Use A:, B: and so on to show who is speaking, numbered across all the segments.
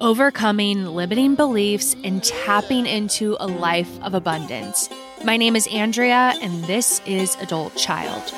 A: overcoming limiting beliefs and tapping into a life of abundance. My name is Andrea, and this is Adult Child.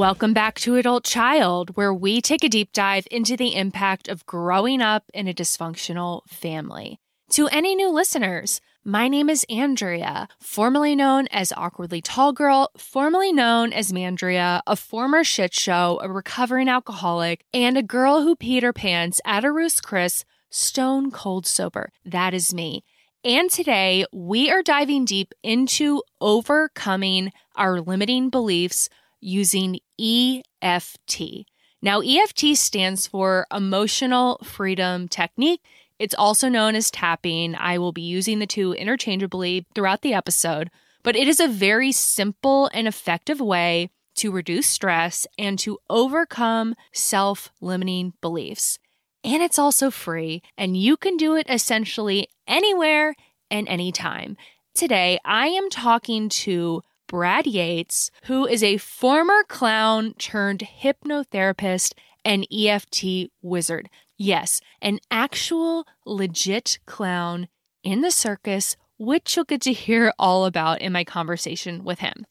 A: Welcome back to Adult Child, where we take a deep dive into the impact of growing up in a dysfunctional family. To any new listeners, my name is Andrea, formerly known as Awkwardly Tall Girl, formerly known as Mandria, a former shit show, a recovering alcoholic, and a girl who peed her pants at a Ruth's Chris, stone cold sober. That is me. And today we are diving deep into overcoming our limiting beliefs using EFT. Now, EFT stands for Emotional Freedom Technique. It's also known as tapping. I will be using the two interchangeably throughout the episode, but it is a very simple and effective way to reduce stress and to overcome self limiting beliefs. And it's also free, and you can do it essentially anywhere and anytime. Today, I am talking to Brad Yates, who is a former clown turned hypnotherapist and EFT wizard. Yes, an actual legit clown in the circus, which you'll get to hear all about in my conversation with him.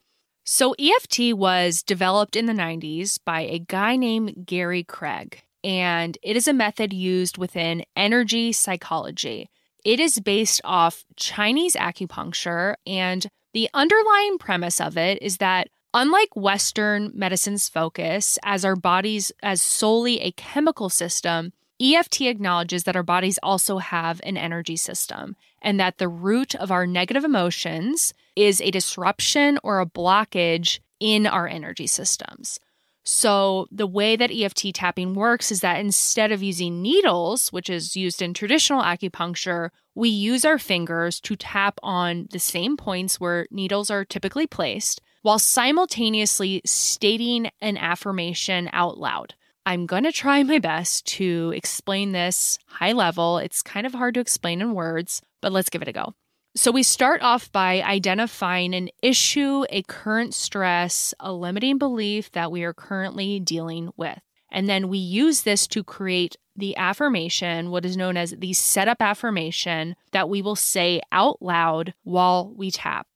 A: So, EFT was developed in the 90s by a guy named Gary Craig, and it is a method used within energy psychology. It is based off Chinese acupuncture, and the underlying premise of it is that unlike Western medicine's focus as our bodies as solely a chemical system, EFT acknowledges that our bodies also have an energy system and that the root of our negative emotions is a disruption or a blockage in our energy systems. So, the way that EFT tapping works is that instead of using needles, which is used in traditional acupuncture, we use our fingers to tap on the same points where needles are typically placed while simultaneously stating an affirmation out loud. I'm going to try my best to explain this high level. It's kind of hard to explain in words, but let's give it a go. So, we start off by identifying an issue, a current stress, a limiting belief that we are currently dealing with. And then we use this to create the affirmation, what is known as the setup affirmation, that we will say out loud while we tap.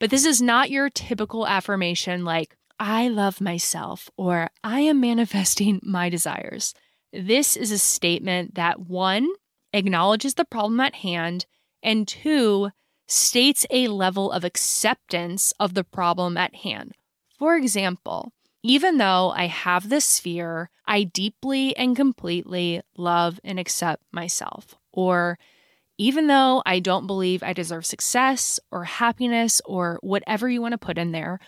A: But this is not your typical affirmation like, I love myself or I am manifesting my desires. This is a statement that one, acknowledges the problem at hand, and two, states a level of acceptance of the problem at hand. For example, even though I have this fear, I deeply and completely love and accept myself. Or, even though I don't believe I deserve success or happiness or whatever you want to put in there,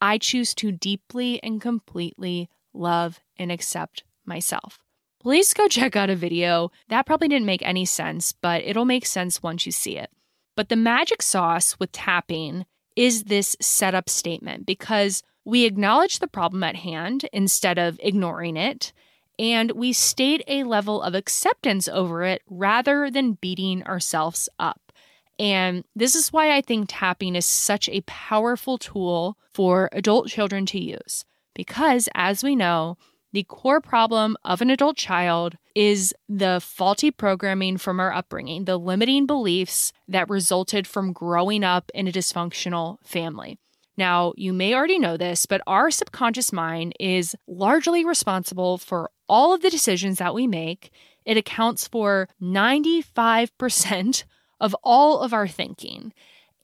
A: I choose to deeply and completely love and accept myself. Please go check out a video. That probably didn't make any sense, but it'll make sense once you see it. But the magic sauce with tapping is this setup statement because we acknowledge the problem at hand instead of ignoring it, and we state a level of acceptance over it rather than beating ourselves up. And this is why I think tapping is such a powerful tool for adult children to use. Because, as we know, the core problem of an adult child is the faulty programming from our upbringing, the limiting beliefs that resulted from growing up in a dysfunctional family. Now, you may already know this, but our subconscious mind is largely responsible for all of the decisions that we make. It accounts for 95% of all of our thinking.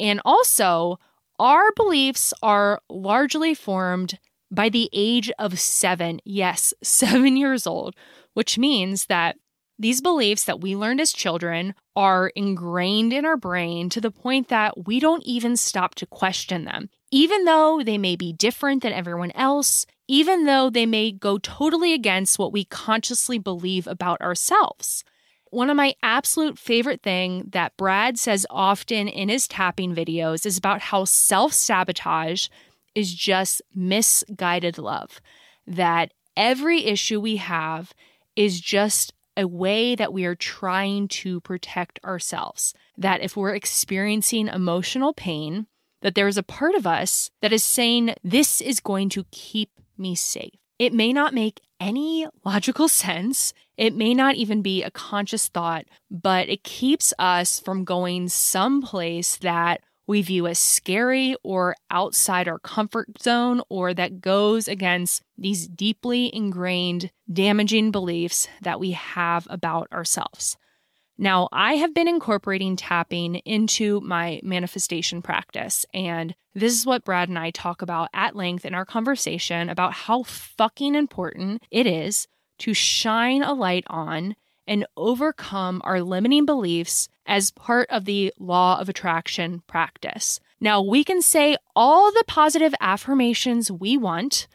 A: And also, our beliefs are largely formed by the age of seven. Yes, seven years old, which means that these beliefs that we learned as children are ingrained in our brain to the point that we don't even stop to question them. Even though they may be different than everyone else, even though they may go totally against what we consciously believe about ourselves. One of my absolute favorite thing that Brad says often in his tapping videos is about how self-sabotage is just misguided love. That every issue we have is just a way that we are trying to protect ourselves. That if we're experiencing emotional pain, that there is a part of us that is saying, This is going to keep me safe. It may not make any logical sense. It may not even be a conscious thought, but it keeps us from going someplace that we view as scary or outside our comfort zone or that goes against these deeply ingrained, damaging beliefs that we have about ourselves. Now, I have been incorporating tapping into my manifestation practice, and this is what Brad and I talk about at length in our conversation about how fucking important it is to shine a light on and overcome our limiting beliefs as part of the law of attraction practice. Now, we can say all the positive affirmations we want,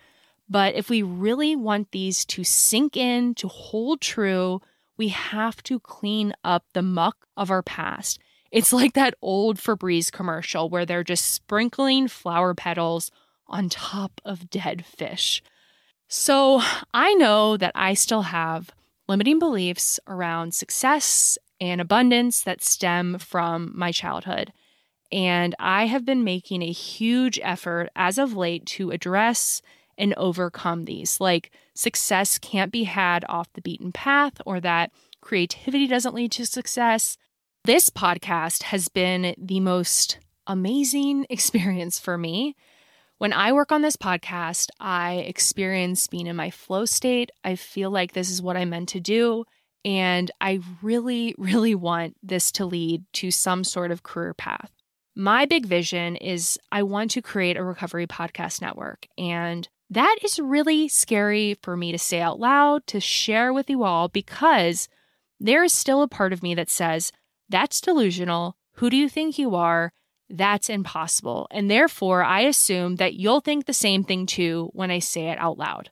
A: but if we really want these to sink in, to hold true, we have to clean up the muck of our past. It's like that old Febreze commercial where they're just sprinkling flower petals on top of dead fish. So I know that I still have limiting beliefs around success and abundance that stem from my childhood. And I have been making a huge effort as of late to address and overcome these. Like success can't be had off the beaten path, or that creativity doesn't lead to success. This podcast has been the most amazing experience for me. When I work on this podcast, I experience being in my flow state. I feel like this is what I'm meant to do. And I really, really want this to lead to some sort of career path. My big vision is I want to create a recovery podcast network. And that is really scary for me to say out loud, to share with you all, because there is still a part of me that says, that's delusional. Who do you think you are? That's impossible. And therefore, I assume that you'll think the same thing too when I say it out loud.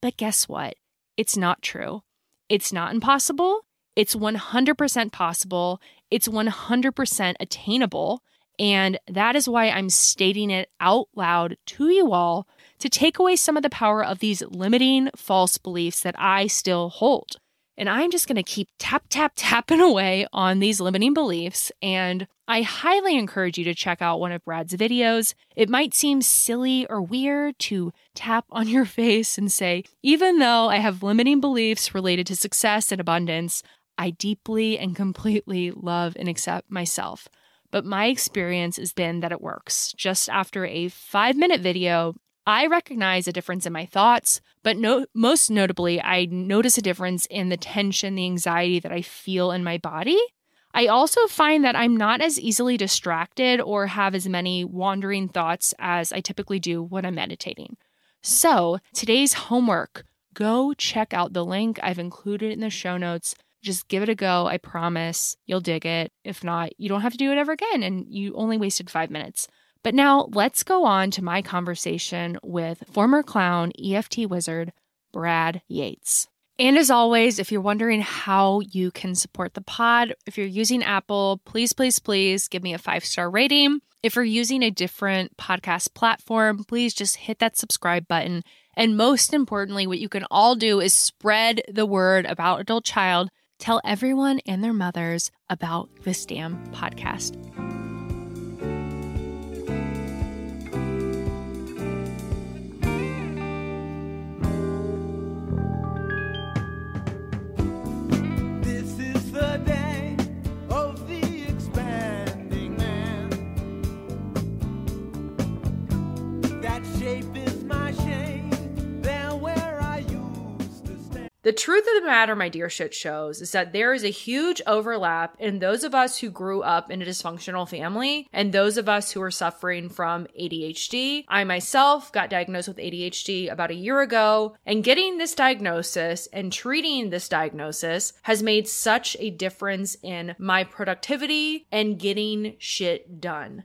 A: But guess what? It's not true. It's not impossible. It's 100% possible. It's 100% attainable. And that is why I'm stating it out loud to you all to take away some of the power of these limiting false beliefs that I still hold. And I'm just going to keep tap, tap, tapping away on these limiting beliefs. And I highly encourage you to check out one of Brad's videos. It might seem silly or weird to tap on your face and say, even though I have limiting beliefs related to success and abundance, I deeply and completely love and accept myself. But my experience has been that it works. Just after a five minute video, I recognize a difference in my thoughts, but no, most notably, I notice a difference in the tension, the anxiety that I feel in my body. I also find that I'm not as easily distracted or have as many wandering thoughts as I typically do when I'm meditating. So, today's homework go check out the link I've included in the show notes. Just give it a go. I promise you'll dig it. If not, you don't have to do it ever again, and you only wasted five minutes. But now let's go on to my conversation with former clown EFT wizard Brad Yates. And as always, if you're wondering how you can support the pod, if you're using Apple, please, please, please give me a five star rating. If you're using a different podcast platform, please just hit that subscribe button. And most importantly, what you can all do is spread the word about Adult Child. Tell everyone and their mothers about this damn podcast. The truth of the matter, my dear shit shows, is that there is a huge overlap in those of us who grew up in a dysfunctional family and those of us who are suffering from ADHD. I myself got diagnosed with ADHD about a year ago, and getting this diagnosis and treating this diagnosis has made such a difference in my productivity and getting shit done.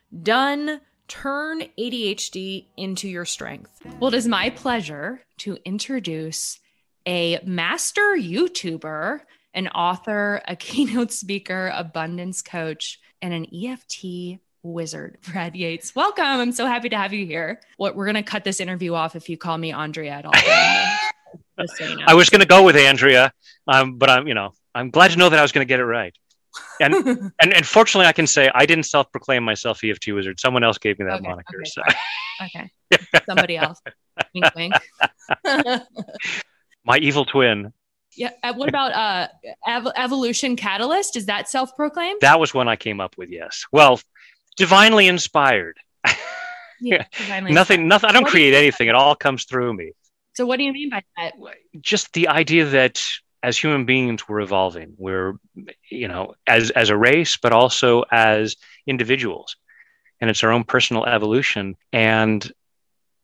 A: done turn ADHD into your strength. Well, it is my pleasure to introduce a master YouTuber, an author, a keynote speaker, abundance coach, and an EFT wizard, Brad Yates. Welcome. I'm so happy to have you here. What we're going to cut this interview off if you call me Andrea at all.
B: so you know. I was going to go with Andrea, um, but I'm, you know, I'm glad to know that I was going to get it right and, and and fortunately, I can say I didn't self-proclaim myself EFT wizard. Someone else gave me that
A: okay,
B: moniker.
A: Okay,
B: so.
A: okay, somebody else. wink, wink.
B: My evil twin.
A: Yeah. Uh, what about uh, ev- evolution catalyst? Is that self-proclaimed?
B: That was one I came up with. Yes. Well, divinely inspired.
A: yeah. Divinely
B: nothing. Inspired. Nothing. I don't what create do anything. It all comes through me.
A: So, what do you mean by that?
B: Just the idea that as human beings we're evolving. We're you know as as a race but also as individuals. And it's our own personal evolution. And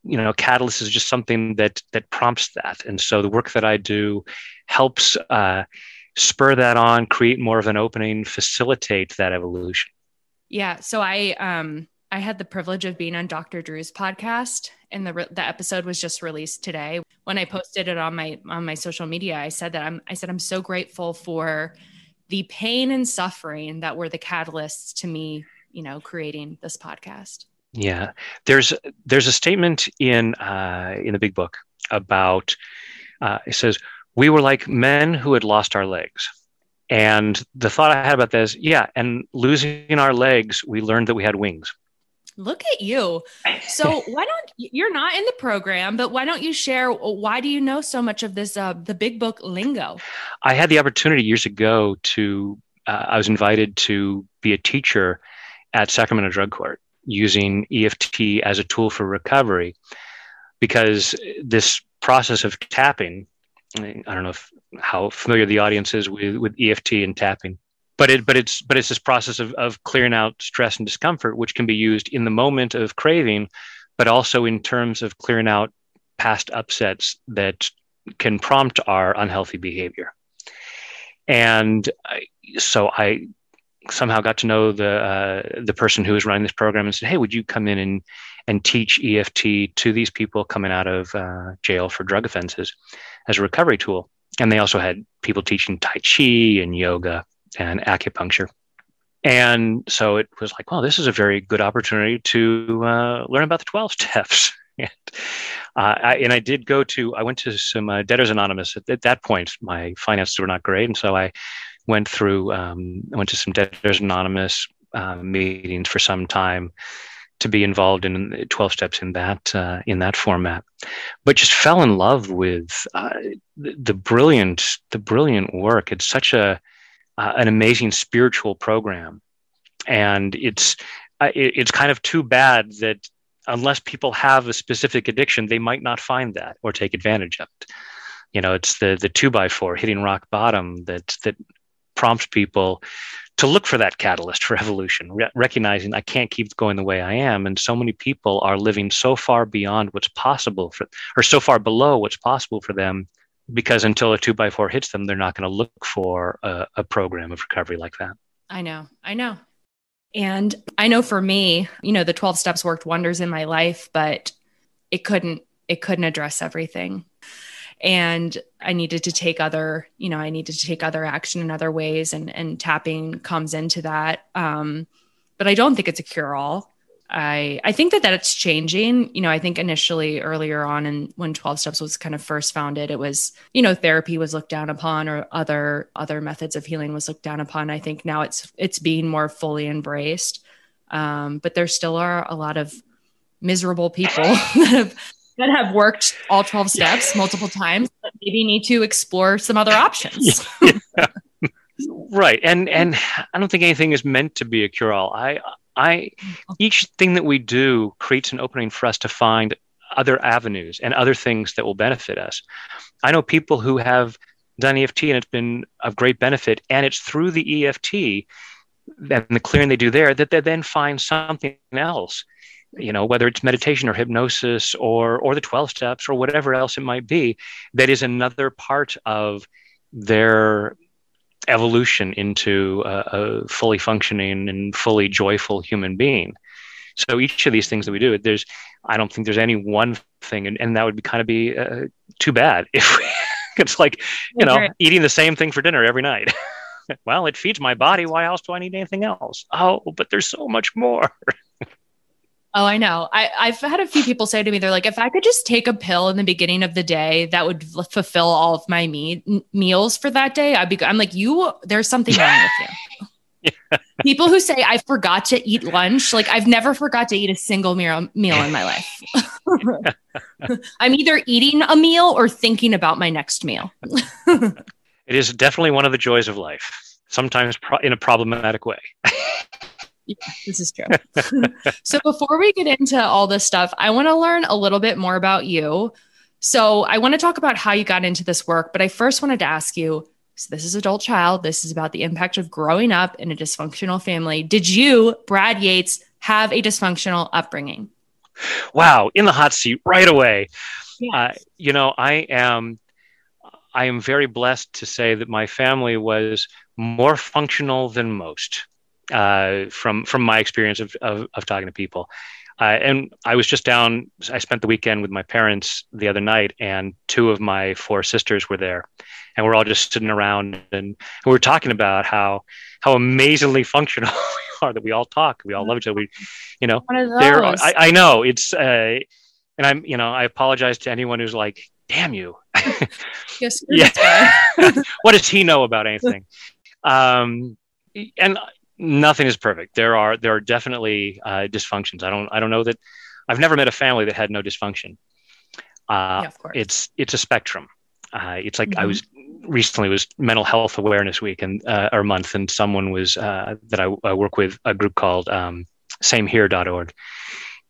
B: you know catalyst is just something that that prompts that. And so the work that i do helps uh, spur that on create more of an opening facilitate that evolution.
A: Yeah. So i um i had the privilege of being on dr drew's podcast and the the episode was just released today. When I posted it on my on my social media, I said that I'm I said I'm so grateful for the pain and suffering that were the catalysts to me, you know, creating this podcast.
B: Yeah, there's there's a statement in uh, in the big book about uh, it says we were like men who had lost our legs. And the thought I had about this, yeah, and losing our legs, we learned that we had wings.
A: Look at you. So why don't you're not in the program, but why don't you share why do you know so much of this uh, the big book lingo?
B: I had the opportunity years ago to uh, I was invited to be a teacher at Sacramento Drug Court using EFT as a tool for recovery because this process of tapping I don't know if, how familiar the audience is with, with EFT and tapping but it but it's but it's this process of, of clearing out stress and discomfort which can be used in the moment of craving but also in terms of clearing out past upsets that can prompt our unhealthy behavior. And I, so i somehow got to know the uh, the person who was running this program and said hey would you come in and and teach eft to these people coming out of uh, jail for drug offenses as a recovery tool? And they also had people teaching tai chi and yoga and acupuncture. And so it was like, well, this is a very good opportunity to uh, learn about the 12 steps. and, uh, I, and I did go to, I went to some uh, Debtors Anonymous. At, at, that point, my finances were not great. And so I went through, um, I went to some Debtors Anonymous uh, meetings for some time to be involved in 12 steps in that uh, in that format but just fell in love with uh, the, the, brilliant the brilliant work it's such a uh, an amazing spiritual program, and it's it, it's kind of too bad that unless people have a specific addiction, they might not find that or take advantage of it. You know, it's the the two by four hitting rock bottom that that prompts people to look for that catalyst for evolution, re- recognizing I can't keep going the way I am. And so many people are living so far beyond what's possible for, or so far below what's possible for them because until a two by four hits them, they're not going to look for a, a program of recovery like that.
A: I know. I know. And I know for me, you know, the 12 steps worked wonders in my life, but it couldn't, it couldn't address everything. And I needed to take other, you know, I needed to take other action in other ways and, and tapping comes into that. Um, but I don't think it's a cure all. I I think that that's changing. You know, I think initially earlier on and when 12 steps was kind of first founded, it was, you know, therapy was looked down upon or other other methods of healing was looked down upon. I think now it's it's being more fully embraced. Um, but there still are a lot of miserable people that have that have worked all 12 steps multiple times, maybe need to explore some other options.
B: right. And and I don't think anything is meant to be a cure all. I I each thing that we do creates an opening for us to find other avenues and other things that will benefit us. I know people who have done EFT and it's been of great benefit, and it's through the EFT and the clearing they do there that they then find something else you know whether it's meditation or hypnosis or or the 12 steps or whatever else it might be that is another part of their evolution into a, a fully functioning and fully joyful human being so each of these things that we do there's i don't think there's any one thing and, and that would be kind of be uh, too bad if we, it's like you know eating the same thing for dinner every night well, it feeds my body. Why else do I need anything else? Oh, but there's so much more.
A: Oh, I know. I, I've had a few people say to me, they're like, if I could just take a pill in the beginning of the day, that would fulfill all of my me- meals for that day. I'd be, I'm like, you, there's something wrong with you. Yeah. People who say I forgot to eat lunch, like I've never forgot to eat a single meal meal in my life. I'm either eating a meal or thinking about my next meal.
B: It is definitely one of the joys of life, sometimes pro- in a problematic way.
A: Yeah, this is true. so before we get into all this stuff, I want to learn a little bit more about you. So I want to talk about how you got into this work, but I first wanted to ask you so this is adult child. This is about the impact of growing up in a dysfunctional family. Did you, Brad Yates, have a dysfunctional upbringing?
B: Wow, in the hot seat right away. Yes. Uh, you know, I am I am very blessed to say that my family was more functional than most uh, from from my experience of, of, of talking to people. Uh, and I was just down. I spent the weekend with my parents the other night, and two of my four sisters were there, and we're all just sitting around, and, and we are talking about how how amazingly functional we are. That we all talk, we all love each other. We, you know, there. I, I, know it's, uh, and I'm, you know, I apologize to anyone who's like, damn you. yes. yeah. what does he know about anything? Um, and nothing is perfect. There are there are definitely uh, dysfunctions. I don't I don't know that I've never met a family that had no dysfunction. Uh, yeah, of course. It's it's a spectrum. Uh, it's like mm-hmm. I was recently was Mental Health Awareness Week and uh, or month, and someone was uh, that I, I, work with a group called um, SameHere.org,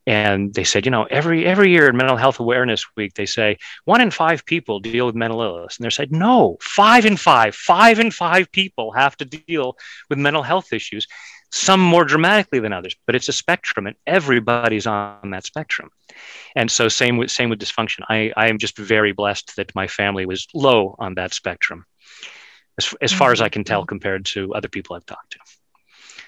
B: and they said, you know, every every year in Mental Health Awareness Week, they say one in five people deal with mental illness, and they said, no, five in five, five in five people have to deal with mental health issues, some more dramatically than others, but it's a spectrum, and everybody's on that spectrum. And so, same with same with dysfunction. I I am just very blessed that my family was low on that spectrum, as as far as I can tell, mm-hmm. compared to other people I've talked to.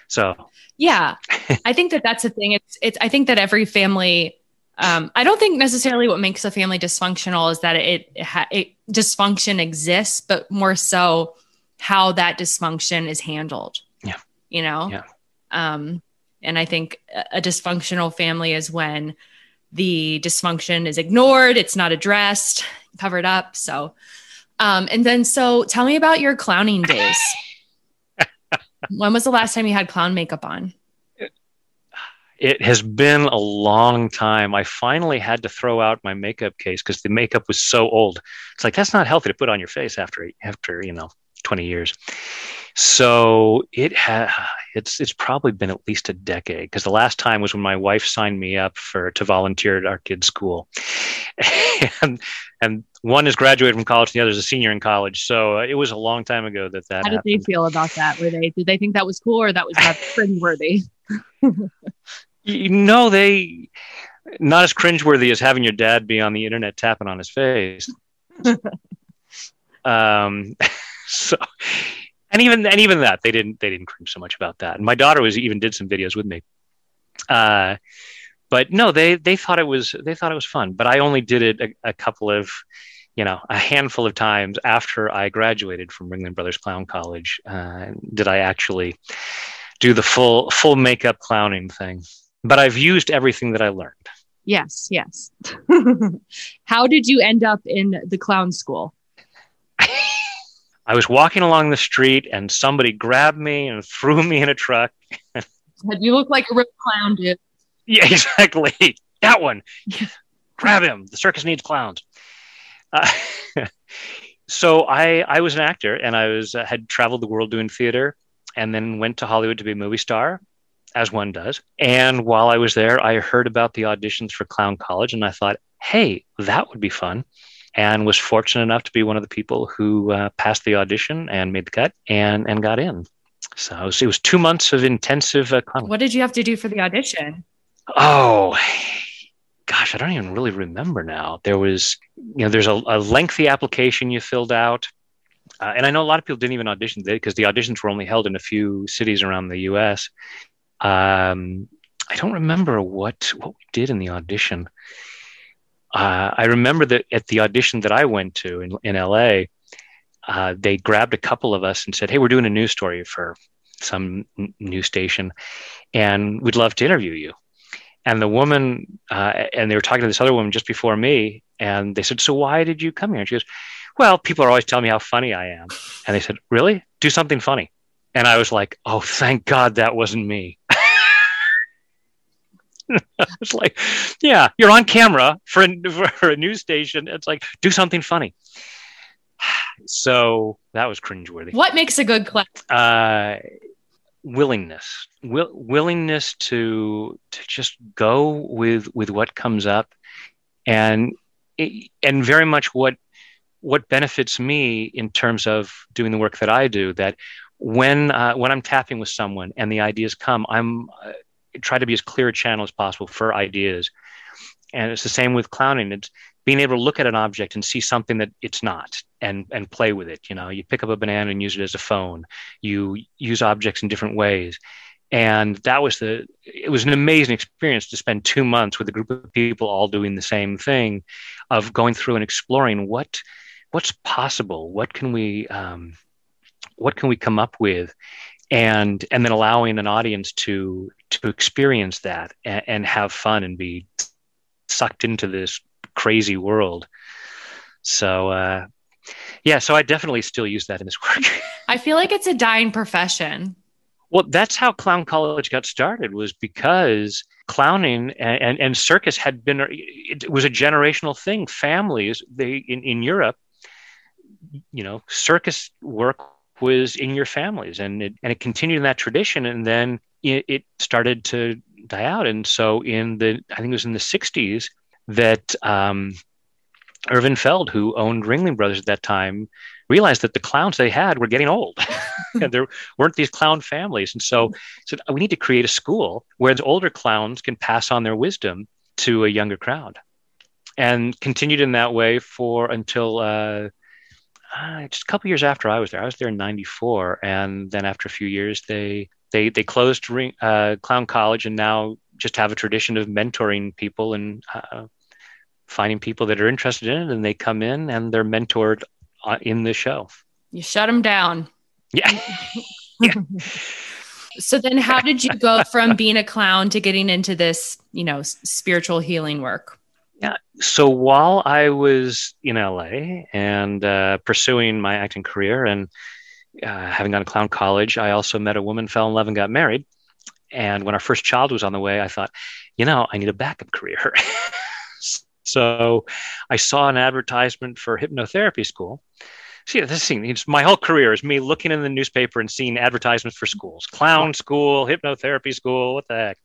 B: So
A: yeah, I think that that's the thing. It's it's. I think that every family. Um, I don't think necessarily what makes a family dysfunctional is that it, it, ha- it dysfunction exists, but more so how that dysfunction is handled.
B: Yeah.
A: You know.
B: Yeah.
A: Um, and I think a dysfunctional family is when the dysfunction is ignored, it's not addressed, covered up. So, um, and then so tell me about your clowning days when was the last time you had clown makeup on?
B: It has been a long time. I finally had to throw out my makeup case because the makeup was so old. It's like that's not healthy to put on your face after after you know 20 years. So it has it's it's probably been at least a decade because the last time was when my wife signed me up for to volunteer at our kids' school, and and one is graduated from college, and the other is a senior in college. So uh, it was a long time ago that that.
A: How
B: happened.
A: did they feel about that? Were they did they think that was cool or that was not cringeworthy?
B: you know, they not as cringeworthy as having your dad be on the internet tapping on his face. um, so and even and even that they didn't they didn't cringe so much about that. And my daughter was even did some videos with me. Uh, but no, they they thought it was they thought it was fun. But I only did it a, a couple of, you know, a handful of times after I graduated from Ringling Brothers Clown College. Uh, did I actually do the full full makeup clowning thing? But I've used everything that I learned.
A: Yes, yes. How did you end up in the clown school?
B: I was walking along the street and somebody grabbed me and threw me in a truck.
A: you look like a real clown, dude.
B: Yeah, exactly. that one. Grab him. The circus needs clowns. Uh, so I I was an actor and I was uh, had traveled the world doing theater and then went to Hollywood to be a movie star as one does. And while I was there, I heard about the auditions for Clown College, and I thought, hey, that would be fun. And was fortunate enough to be one of the people who uh, passed the audition and made the cut and and got in. So it was, it was two months of intensive uh.
A: What did you have to do for the audition?
B: Oh, gosh, I don't even really remember now. There was, you know, there's a, a lengthy application you filled out. Uh, and I know a lot of people didn't even audition because the auditions were only held in a few cities around the US. Um, I don't remember what, what we did in the audition. Uh, I remember that at the audition that I went to in, in LA, uh, they grabbed a couple of us and said, Hey, we're doing a news story for some n- news station, and we'd love to interview you. And the woman, uh, and they were talking to this other woman just before me, and they said, So why did you come here? And she goes, Well, people are always telling me how funny I am. And they said, Really? Do something funny. And I was like, Oh, thank God that wasn't me. it's like, yeah, you're on camera for a, for a news station. It's like, do something funny. So that was cringeworthy.
A: What makes a good class?
B: Uh, willingness, will, willingness to to just go with with what comes up, and and very much what what benefits me in terms of doing the work that I do. That when uh, when I'm tapping with someone and the ideas come, I'm uh, try to be as clear a channel as possible for ideas. And it's the same with clowning. It's being able to look at an object and see something that it's not and and play with it. You know, you pick up a banana and use it as a phone. You use objects in different ways. And that was the it was an amazing experience to spend two months with a group of people all doing the same thing of going through and exploring what what's possible, what can we um, what can we come up with and and then allowing an audience to to experience that and, and have fun and be sucked into this crazy world. So uh, yeah, so I definitely still use that in this work.
A: I feel like it's a dying profession.
B: Well, that's how clown college got started was because clowning and, and, and circus had been it was a generational thing. Families they in, in Europe, you know, circus work was in your families and it, and it continued in that tradition and then it, it started to die out. And so in the I think it was in the 60s that um, Irvin Feld, who owned Ringling Brothers at that time, realized that the clowns they had were getting old. and there weren't these clown families. And so said, we need to create a school where the older clowns can pass on their wisdom to a younger crowd. And continued in that way for until uh, uh, just a couple years after I was there. I was there in '94, and then after a few years, they they they closed ring, uh, Clown College, and now just have a tradition of mentoring people and uh, finding people that are interested in it, and they come in and they're mentored uh, in the show.
A: You shut them down.
B: Yeah. yeah.
A: so then, how did you go from being a clown to getting into this, you know, spiritual healing work?
B: Yeah. So while I was in LA and uh, pursuing my acting career and uh, having gone to clown college, I also met a woman, fell in love, and got married. And when our first child was on the way, I thought, you know, I need a backup career. so I saw an advertisement for hypnotherapy school. See, this thing, it's my whole career is me looking in the newspaper and seeing advertisements for schools, clown school, hypnotherapy school, what the heck.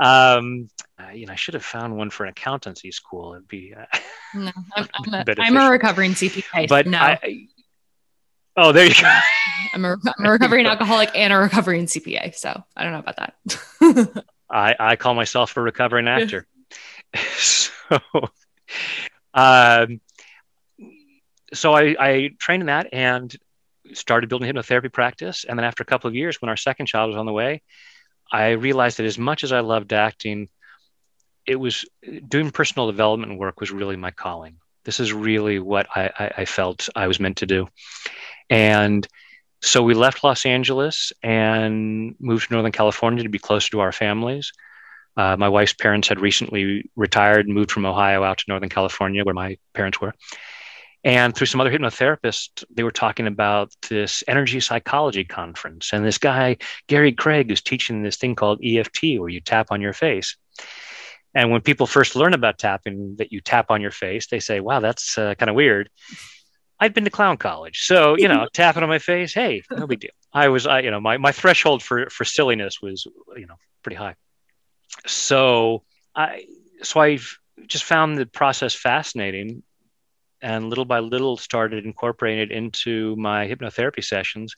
B: Um, uh, you know, I should have found one for an accountancy school. It'd be. Uh,
A: no, I'm, I'm, a, I'm, a, recovering CPA.
B: But
A: no.
B: I, oh, there you go.
A: I'm a, I'm a recovering alcoholic and a recovering CPA. So I don't know about that.
B: I, I call myself a recovering actor. so, um, so I, I trained in that and started building hypnotherapy practice. And then after a couple of years, when our second child was on the way, I realized that as much as I loved acting, it was doing personal development work was really my calling. This is really what I, I, I felt I was meant to do. And so we left Los Angeles and moved to Northern California to be closer to our families. Uh, my wife's parents had recently retired and moved from Ohio out to Northern California, where my parents were. And through some other hypnotherapists, they were talking about this energy psychology conference. And this guy, Gary Craig, is teaching this thing called EFT, where you tap on your face. And when people first learn about tapping, that you tap on your face, they say, wow, that's uh, kind of weird. I've been to clown college, so you know, tapping on my face, hey, no big deal. I was, I, you know, my my threshold for for silliness was, you know, pretty high. So I, so I've just found the process fascinating, and little by little started incorporating it into my hypnotherapy sessions,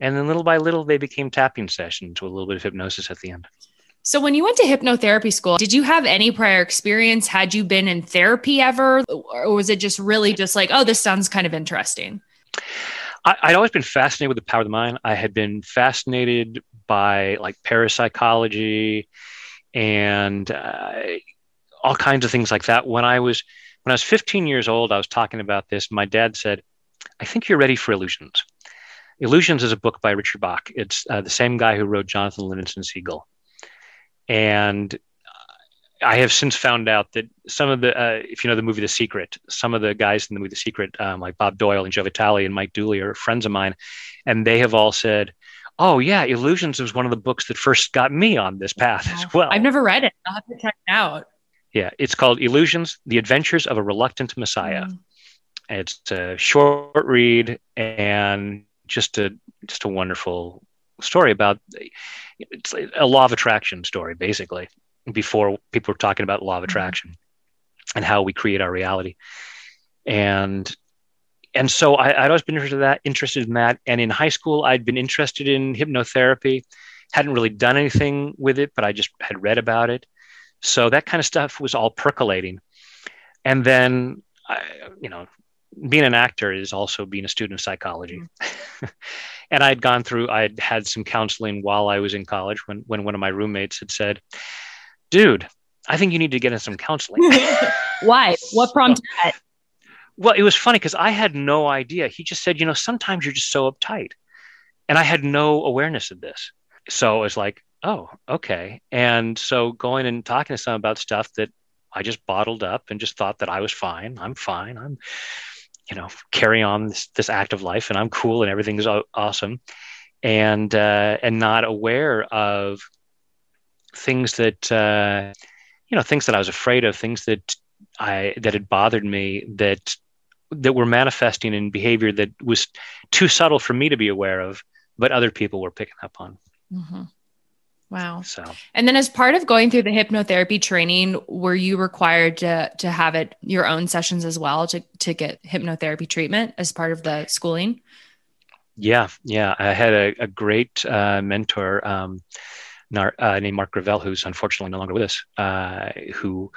B: and then little by little they became tapping sessions with a little bit of hypnosis at the end.
A: So, when you went to hypnotherapy school, did you have any prior experience? Had you been in therapy ever? Or was it just really just like, oh, this sounds kind of interesting?
B: I, would always been fascinated with the power of the mind. I had been fascinated by like parapsychology and uh, all kinds of things like that. When I was when I was 15 years old, I was talking about this. My dad said, "I think you're ready for illusions." Illusions is a book by Richard Bach. It's uh, the same guy who wrote Jonathan Livingston Seagull. And I have since found out that some of the, uh, if you know the movie The Secret, some of the guys in the movie The Secret, um, like Bob Doyle and Joe Vitale and Mike Dooley, are friends of mine, and they have all said, "Oh yeah, Illusions was one of the books that first got me on this path as well."
A: I've never read it. I'll have to check it out.
B: Yeah, it's called Illusions: The Adventures of a Reluctant Messiah. Mm. It's a short read and just a just a wonderful story about it's a law of attraction story, basically, before people were talking about law of mm-hmm. attraction mm-hmm. and how we create our reality. And and so I, would always been interested in that, interested in that. And in high school, I'd been interested in hypnotherapy. Hadn't really done anything with it, but I just had read about it. So that kind of stuff was all percolating. And then, I, you know, being an actor is also being a student of psychology. Mm-hmm. and I'd gone through, I'd had some counseling while I was in college when, when one of my roommates had said, dude, I think you need to get in some counseling.
A: Why? What prompted so, that?
B: Well, it was funny because I had no idea. He just said, you know, sometimes you're just so uptight. And I had no awareness of this. So it was like, oh, okay. And so going and talking to someone about stuff that I just bottled up and just thought that I was fine. I'm fine. I'm you know carry on this, this active life and i'm cool and everything's awesome and uh, and not aware of things that uh, you know things that i was afraid of things that i that had bothered me that that were manifesting in behavior that was too subtle for me to be aware of but other people were picking up on
A: mm-hmm. Wow. So, and then as part of going through the hypnotherapy training, were you required to to have it your own sessions as well to to get hypnotherapy treatment as part of the schooling?
B: Yeah, yeah. I had a, a great uh, mentor um, uh, named Mark Gravel, who's unfortunately no longer with us, uh, who,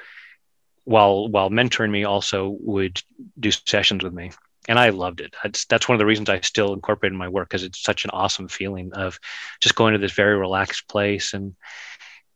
B: while while mentoring me, also would do sessions with me and I loved it. That's, that's one of the reasons I still incorporate in my work because it's such an awesome feeling of just going to this very relaxed place and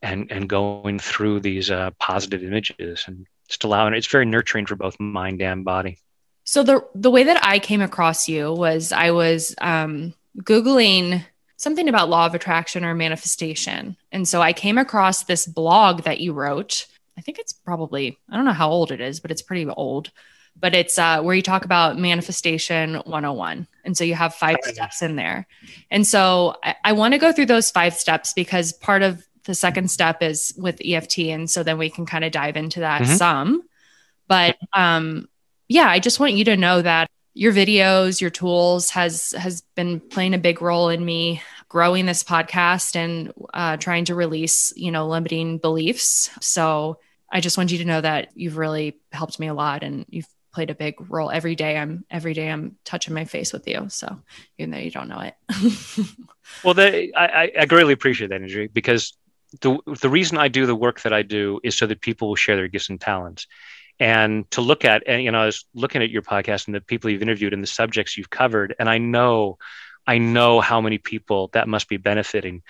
B: and and going through these uh, positive images and just allowing it's very nurturing for both mind and body.
A: So the the way that I came across you was I was um, googling something about law of attraction or manifestation, and so I came across this blog that you wrote. I think it's probably I don't know how old it is, but it's pretty old but it's uh, where you talk about manifestation 101. And so you have five steps in there. And so I, I want to go through those five steps because part of the second step is with EFT. And so then we can kind of dive into that mm-hmm. some. But um, yeah, I just want you to know that your videos, your tools has has been playing a big role in me growing this podcast and uh, trying to release, you know, limiting beliefs. So I just want you to know that you've really helped me a lot and you've played a big role. Every day i'm every day i'm touching my face with you. So even though you don't know it.
B: Well the, I, I greatly appreciate that Andrea because the, the reason i do the work that i do is so that people will share their gifts and talents. And to look at and you know i was looking at your podcast and the people you've interviewed and the subjects you've covered and i know i know how many people that must be benefiting.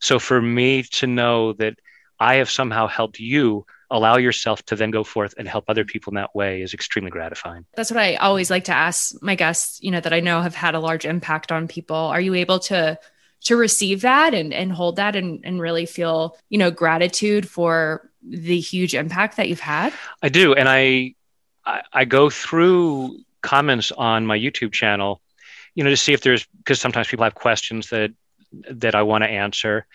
B: So for me to know that i have somehow helped you allow yourself to then go forth and help other people in that way is extremely gratifying.
A: That's what I always like to ask my guests, you know, that I know have had a large impact on people. Are you able to to receive that and, and hold that and, and really feel, you know, gratitude for the huge impact that you've had?
B: I do. And I I, I go through comments on my YouTube channel, you know, to see if there's because sometimes people have questions that that I want to answer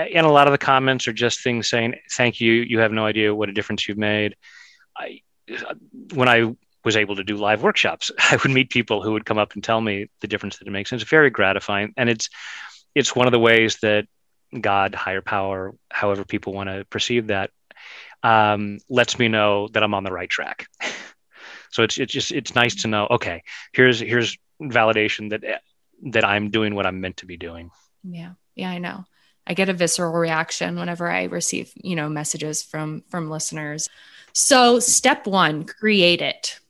B: and a lot of the comments are just things saying, "Thank you. You have no idea what a difference you've made." I, when I was able to do live workshops. I would meet people who would come up and tell me the difference that it makes. And it's very gratifying. And it's it's one of the ways that God, higher power, however people want to perceive that, um, lets me know that I'm on the right track. so it's it's just it's nice to know. Okay, here's here's validation that that I'm doing what I'm meant to be doing.
A: Yeah, yeah, I know. I get a visceral reaction whenever I receive you know messages from from listeners. So step one, create it.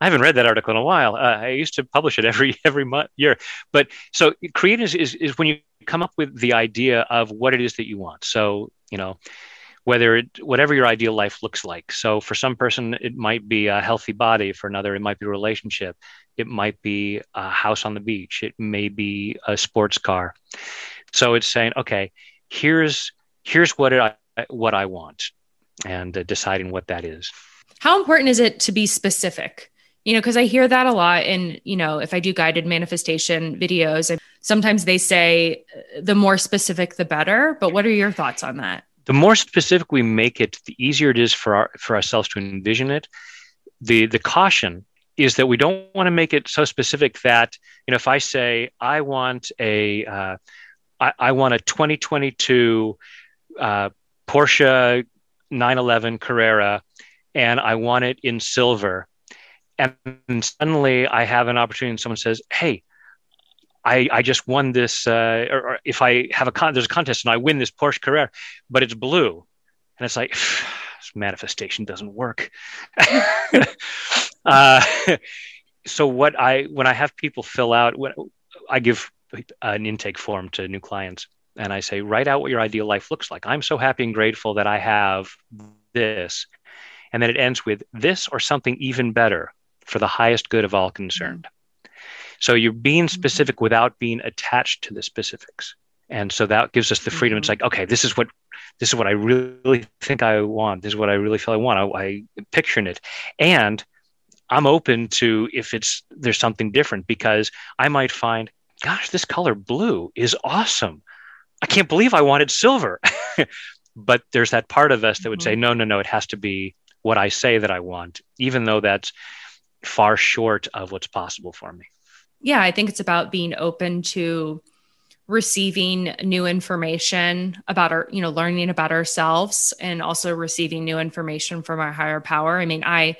B: I haven't read that article in a while. Uh, I used to publish it every every month year, but so create is, is is when you come up with the idea of what it is that you want. So you know whether it whatever your ideal life looks like. So for some person it might be a healthy body, for another it might be a relationship, it might be a house on the beach, it may be a sports car. So it's saying, okay, here's here's what it, I what I want, and uh, deciding what that is.
A: How important is it to be specific? You know, because I hear that a lot. And, you know, if I do guided manifestation videos, and sometimes they say uh, the more specific, the better. But what are your thoughts on that?
B: The more specific we make it, the easier it is for our, for ourselves to envision it. The the caution is that we don't want to make it so specific that you know if I say I want a uh, I, I want a 2022 uh, Porsche 911 Carrera and I want it in silver. And suddenly I have an opportunity and someone says, Hey, I, I just won this, uh, or, or, if I have a con, there's a contest and I win this Porsche Carrera, but it's blue. And it's like, this manifestation doesn't work. uh, so what I, when I have people fill out, when I give an intake form to new clients and I say, write out what your ideal life looks like. I'm so happy and grateful that I have this and then it ends with this or something even better for the highest good of all concerned. So you're being mm-hmm. specific without being attached to the specifics. And so that gives us the freedom. It's mm-hmm. like, okay, this is what this is what I really think I want. This is what I really feel I want. I, I picturing it. And I'm open to if it's there's something different because I might find, gosh, this color blue is awesome. I can't believe I wanted silver. but there's that part of us that would say, mm-hmm. no, no, no, it has to be what I say that I want, even though that's far short of what's possible for me.
A: Yeah, I think it's about being open to receiving new information about our, you know, learning about ourselves and also receiving new information from our higher power. I mean, I,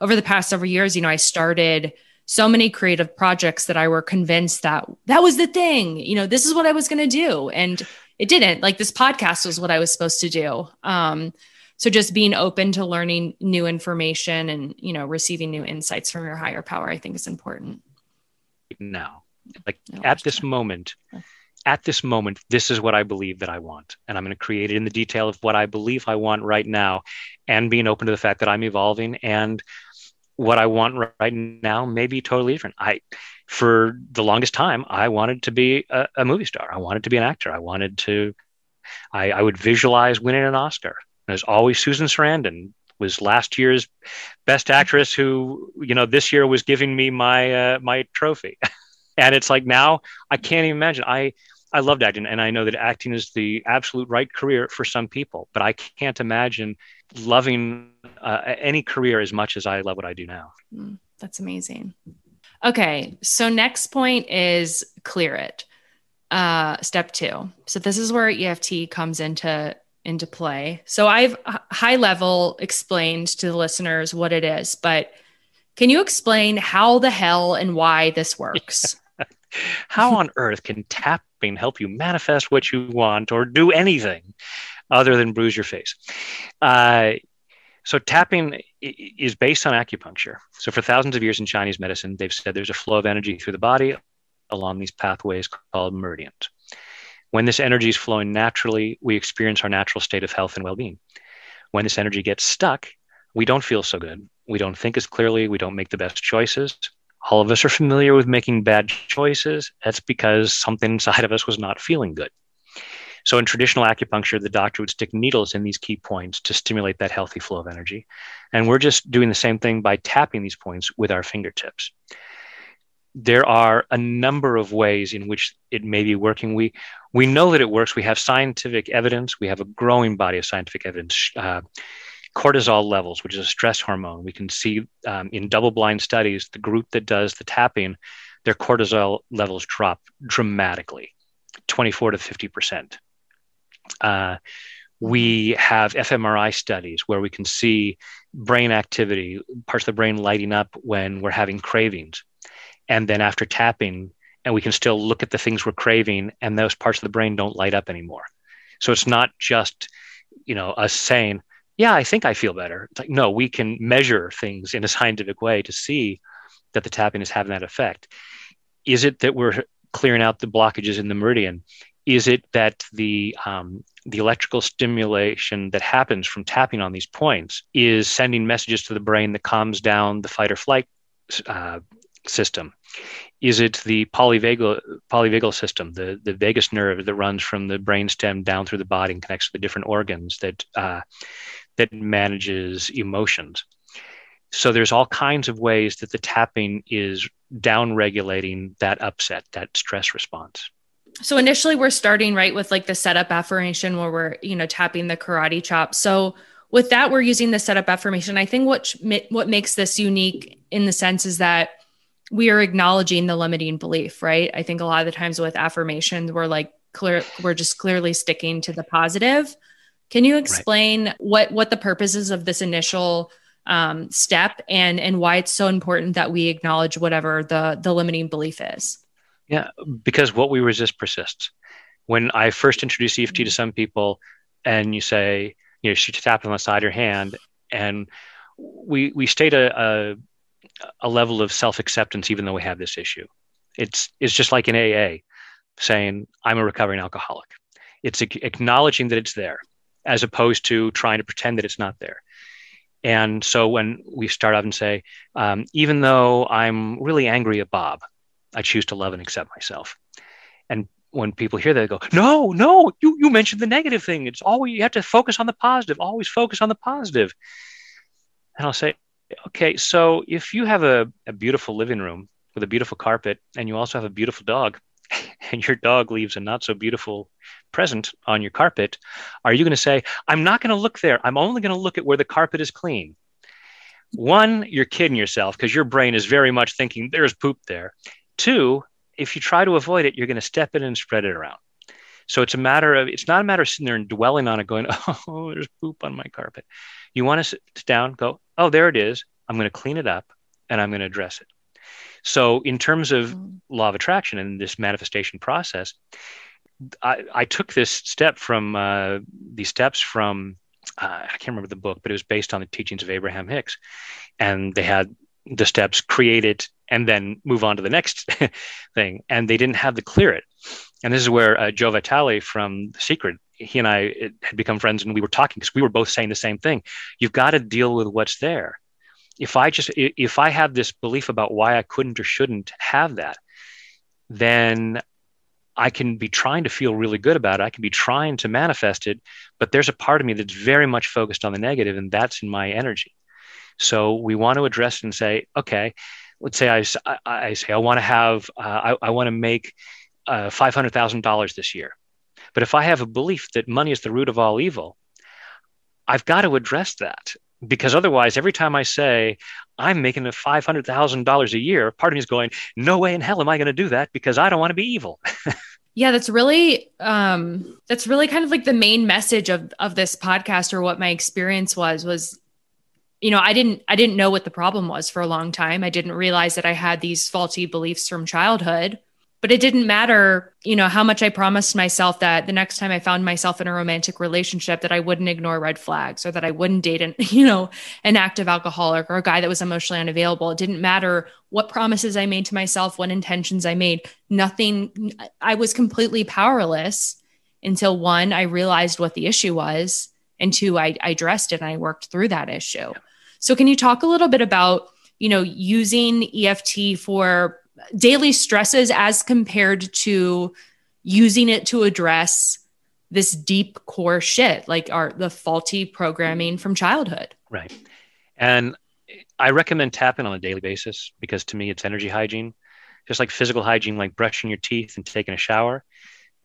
A: over the past several years, you know, I started so many creative projects that I were convinced that that was the thing, you know, this is what I was going to do. And it didn't. Like this podcast was what I was supposed to do. Um, so just being open to learning new information and you know receiving new insights from your higher power i think is important
B: now like at this that. moment at this moment this is what i believe that i want and i'm going to create it in the detail of what i believe i want right now and being open to the fact that i'm evolving and what i want right now may be totally different. I for the longest time i wanted to be a, a movie star. I wanted to be an actor. I wanted to I, I would visualize winning an oscar. There's always Susan Sarandon was last year's best actress who you know this year was giving me my uh, my trophy. And it's like now i can't even imagine. I i loved acting and i know that acting is the absolute right career for some people but i can't imagine loving uh, any career as much as i love what i do now
A: mm, that's amazing okay so next point is clear it uh, step two so this is where eft comes into into play. So I've high level explained to the listeners what it is, but can you explain how the hell and why this works?
B: how on earth can tapping help you manifest what you want or do anything other than bruise your face? Uh, so tapping is based on acupuncture. So for thousands of years in Chinese medicine, they've said there's a flow of energy through the body along these pathways called meridians. When this energy is flowing naturally, we experience our natural state of health and well being. When this energy gets stuck, we don't feel so good. We don't think as clearly. We don't make the best choices. All of us are familiar with making bad choices. That's because something inside of us was not feeling good. So, in traditional acupuncture, the doctor would stick needles in these key points to stimulate that healthy flow of energy. And we're just doing the same thing by tapping these points with our fingertips there are a number of ways in which it may be working. We we know that it works. We have scientific evidence. We have a growing body of scientific evidence uh, cortisol levels, which is a stress hormone. We can see um, in double blind studies, the group that does the tapping, their cortisol levels drop dramatically 24 to 50%. Uh, we have fMRI studies where we can see brain activity, parts of the brain lighting up when we're having cravings. And then after tapping, and we can still look at the things we're craving, and those parts of the brain don't light up anymore. So it's not just, you know, us saying, yeah, I think I feel better. It's like, no, we can measure things in a scientific way to see that the tapping is having that effect. Is it that we're clearing out the blockages in the meridian? Is it that the um, the electrical stimulation that happens from tapping on these points is sending messages to the brain that calms down the fight or flight uh, system? Is it the polyvagal polyvagal system, the the vagus nerve that runs from the brainstem down through the body and connects to the different organs that uh, that manages emotions? So there's all kinds of ways that the tapping is down regulating that upset, that stress response.
A: So initially we're starting right with like the setup affirmation where we're, you know, tapping the karate chop. So with that we're using the setup affirmation. I think what what makes this unique in the sense is that we are acknowledging the limiting belief, right? I think a lot of the times with affirmations we're like clear we're just clearly sticking to the positive. Can you explain right. what what the purposes of this initial um, step and and why it's so important that we acknowledge whatever the the limiting belief is?
B: Yeah because what we resist persists. When i first introduce eft to some people and you say you know she tapped on the side of your hand and we we state a, a, a level of self-acceptance even though we have this issue. It's it's just like in aa saying i'm a recovering alcoholic. It's acknowledging that it's there as opposed to trying to pretend that it's not there and so when we start off and say, um, even though I'm really angry at Bob, I choose to love and accept myself. And when people hear that, they go, no, no, you, you mentioned the negative thing. It's always, you have to focus on the positive, always focus on the positive. And I'll say, okay, so if you have a, a beautiful living room with a beautiful carpet and you also have a beautiful dog, and your dog leaves a not so beautiful present on your carpet, are you going to say, I'm not going to look there. I'm only going to look at where the carpet is clean? One, you're kidding yourself because your brain is very much thinking there's poop there. Two, if you try to avoid it, you're going to step in and spread it around. So it's a matter of, it's not a matter of sitting there and dwelling on it, going, oh, there's poop on my carpet. You want to sit down, go, oh, there it is. I'm going to clean it up and I'm going to address it. So, in terms of mm. law of attraction and this manifestation process, I, I took this step from uh, these steps from uh, I can't remember the book, but it was based on the teachings of Abraham Hicks, and they had the steps create it and then move on to the next thing, and they didn't have the clear it. And this is where uh, Joe Vitale from The Secret, he and I had become friends, and we were talking because we were both saying the same thing. You've got to deal with what's there if I just if I have this belief about why I couldn't or shouldn't have that, then I can be trying to feel really good about it. I can be trying to manifest it, but there's a part of me that's very much focused on the negative, and that's in my energy. So we want to address and say, okay, let's say I, I, I say I want to have uh, I, I want to make uh, five hundred thousand dollars this year, but if I have a belief that money is the root of all evil, I've got to address that because otherwise, every time I say I'm making a five hundred thousand dollars a year, part of me is going, "No way in hell am I going to do that because I don't want to be evil."
A: yeah, that's really um, that's really kind of like the main message of of this podcast, or what my experience was was. You know, I didn't I didn't know what the problem was for a long time. I didn't realize that I had these faulty beliefs from childhood but it didn't matter you know how much i promised myself that the next time i found myself in a romantic relationship that i wouldn't ignore red flags or that i wouldn't date an you know an active alcoholic or a guy that was emotionally unavailable. It didn't matter what promises i made to myself what intentions i made. Nothing i was completely powerless until one i realized what the issue was and two i, I addressed it and i worked through that issue. So can you talk a little bit about you know using eft for daily stresses as compared to using it to address this deep core shit like our the faulty programming from childhood.
B: Right. And i recommend tapping on a daily basis because to me it's energy hygiene just like physical hygiene like brushing your teeth and taking a shower.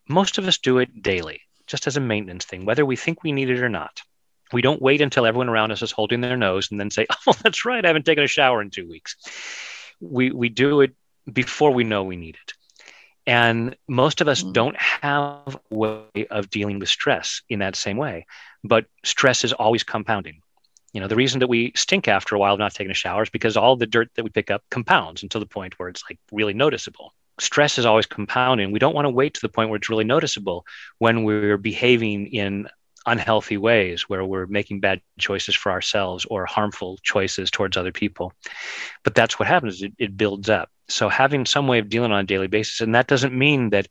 B: Most of us do it daily just as a maintenance thing whether we think we need it or not. We don't wait until everyone around us is holding their nose and then say, "Oh, that's right, I haven't taken a shower in two weeks." We we do it before we know we need it. And most of us mm. don't have a way of dealing with stress in that same way. But stress is always compounding. You know, the reason that we stink after a while of not taking a shower is because all the dirt that we pick up compounds until the point where it's like really noticeable. Stress is always compounding. We don't want to wait to the point where it's really noticeable when we're behaving in unhealthy ways where we're making bad choices for ourselves or harmful choices towards other people. But that's what happens, it, it builds up. So having some way of dealing on a daily basis, and that doesn't mean that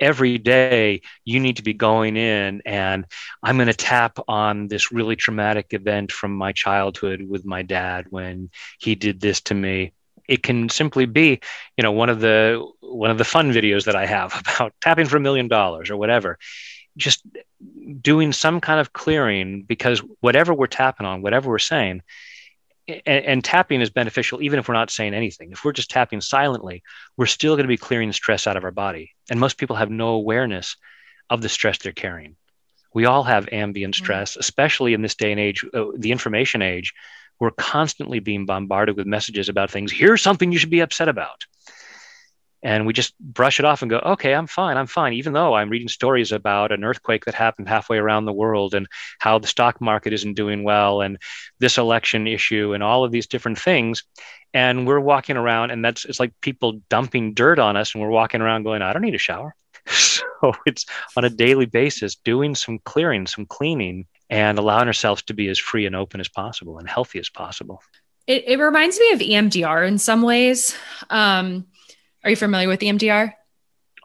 B: every day you need to be going in and I'm going to tap on this really traumatic event from my childhood with my dad when he did this to me. It can simply be, you know, one of the one of the fun videos that I have about tapping for a million dollars or whatever. Just doing some kind of clearing because whatever we're tapping on, whatever we're saying, and, and, tapping is beneficial even if we're not saying anything. If we're just tapping silently, we're still going to be clearing the stress out of our body. And most people have no awareness of the stress they're carrying. We all have ambient mm-hmm. stress, especially in this day and age, uh, the information age. We're constantly being bombarded with messages about things. Here's something you should be upset about and we just brush it off and go okay i'm fine i'm fine even though i'm reading stories about an earthquake that happened halfway around the world and how the stock market isn't doing well and this election issue and all of these different things. And we're walking around and that's it's like people dumping dirt on us and we're walking around going i don't need a shower. So it's on a daily basis doing some clearing some cleaning and allowing ourselves to be as free and open as possible and healthy as possible.
A: It, it reminds me of emdr in some ways. Um, are you familiar with EMDR?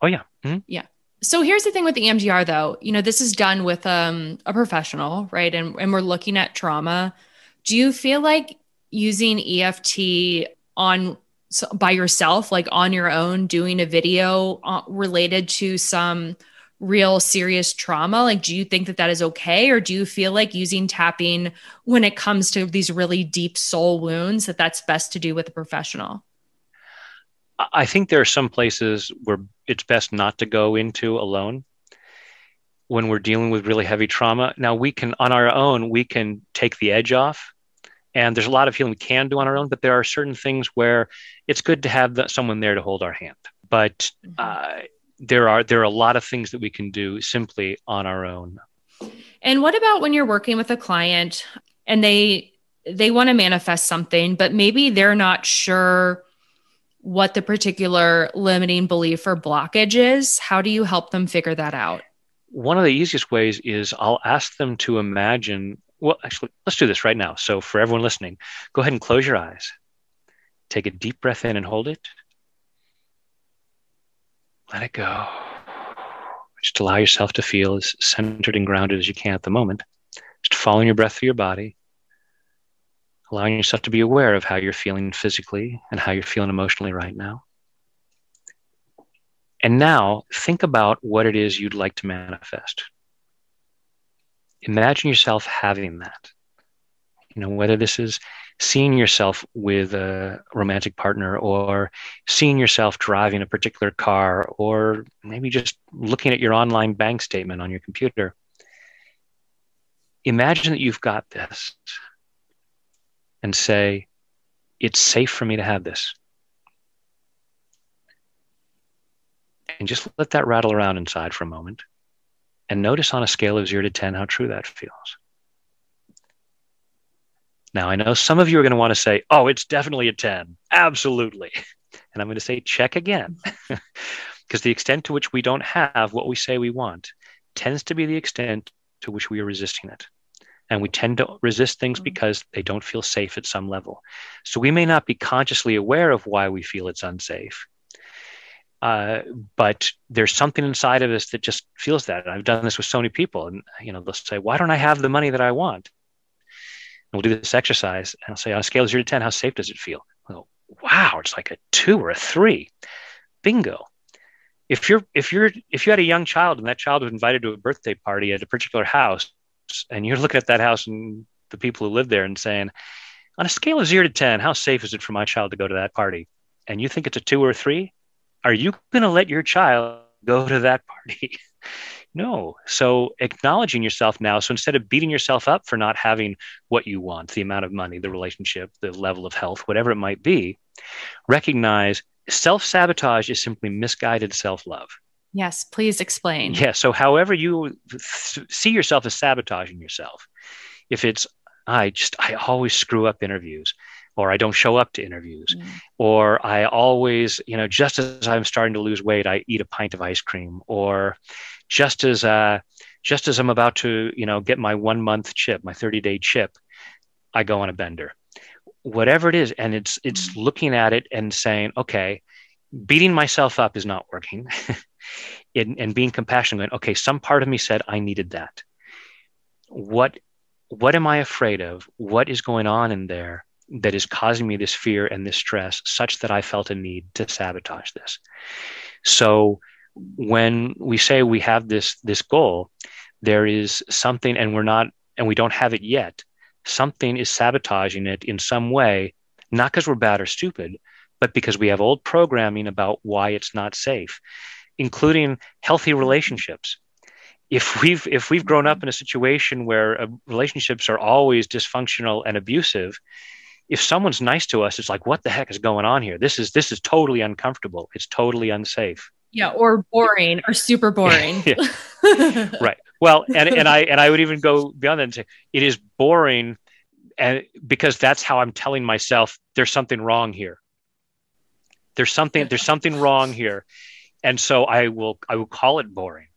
B: Oh yeah.
A: Mm-hmm. Yeah. So here's the thing with the EMDR though. You know, this is done with um, a professional, right? And and we're looking at trauma. Do you feel like using EFT on by yourself, like on your own, doing a video uh, related to some real serious trauma? Like, do you think that that is okay? Or do you feel like using tapping when it comes to these really deep soul wounds that that's best to do with a professional?
B: I think there are some places where it's best not to go into alone when we're dealing with really heavy trauma. Now, we can, on our own, we can take the edge off. And there's a lot of healing we can do on our own, but there are certain things where it's good to have the, someone there to hold our hand. But mm-hmm. uh, there are there are a lot of things that we can do simply on our own.
A: And what about when you're working with a client and they they want to manifest something, but maybe they're not sure what the particular limiting belief or blockage is, how do you help them figure that out?
B: One of the easiest ways is I'll ask them to imagine. Well, actually, let's do this right now. So, for everyone listening, go ahead and close your eyes. Take a deep breath in and hold it. Let it go. Just allow yourself to feel as centered and grounded as you can at the moment. Just following your breath through your body allowing yourself to be aware of how you're feeling physically and how you're feeling emotionally right now. And now think about what it is you'd like to manifest. Imagine yourself having that. You know, whether this is seeing yourself with a romantic partner or seeing yourself driving a particular car or maybe just looking at your online bank statement on your computer. Imagine that you've got this and say, it's safe for me to have this. And just let that rattle around inside for a moment and notice on a scale of zero to 10 how true that feels. Now, I know some of you are going to want to say, oh, it's definitely a 10. Absolutely. And I'm going to say, check again. Because the extent to which we don't have what we say we want tends to be the extent to which we are resisting it. And we tend to resist things mm-hmm. because they don't feel safe at some level. So we may not be consciously aware of why we feel it's unsafe. Uh, but there's something inside of us that just feels that. And I've done this with so many people, and you know, they'll say, "Why don't I have the money that I want?" And we'll do this exercise, and I'll say, on a scale of zero to ten, how safe does it feel? I Go, wow, it's like a two or a three. Bingo. If you're if you're if you had a young child and that child was invited to a birthday party at a particular house, and you're looking at that house and the people who live there and saying, on a scale of zero to 10, how safe is it for my child to go to that party? And you think it's a two or three? Are you going to let your child go to that party? No. So acknowledging yourself now. So instead of beating yourself up for not having what you want, the amount of money, the relationship, the level of health, whatever it might be, recognize self sabotage is simply misguided self love.
A: Yes, please explain.
B: Yeah. So, however you see yourself as sabotaging yourself, if it's, I just, I always screw up interviews, or I don't show up to interviews, mm. or I always, you know, just as I'm starting to lose weight, I eat a pint of ice cream, or just as, uh, just as I'm about to, you know, get my one month chip, my 30 day chip, I go on a bender. Whatever it is, and it's it's mm. looking at it and saying, okay, beating myself up is not working. and, and being compassionate, going, okay, some part of me said I needed that. What what am I afraid of? What is going on in there that is causing me this fear and this stress such that I felt a need to sabotage this? So when we say we have this this goal, there is something and we're not and we don't have it yet. Something is sabotaging it in some way, not because we're bad or stupid, but because we have old programming about why it's not safe including healthy relationships. If we've if we've grown up in a situation where uh, relationships are always dysfunctional and abusive if someone's nice to us it's like what the heck is going on here? This is this is totally uncomfortable. It's totally unsafe.
A: Yeah or boring or super boring.
B: Right. Well and, and i and i would even go beyond that and say it is boring and because that's how i'm telling myself there's something wrong here. There's something there's something wrong here and so I will I will call it boring.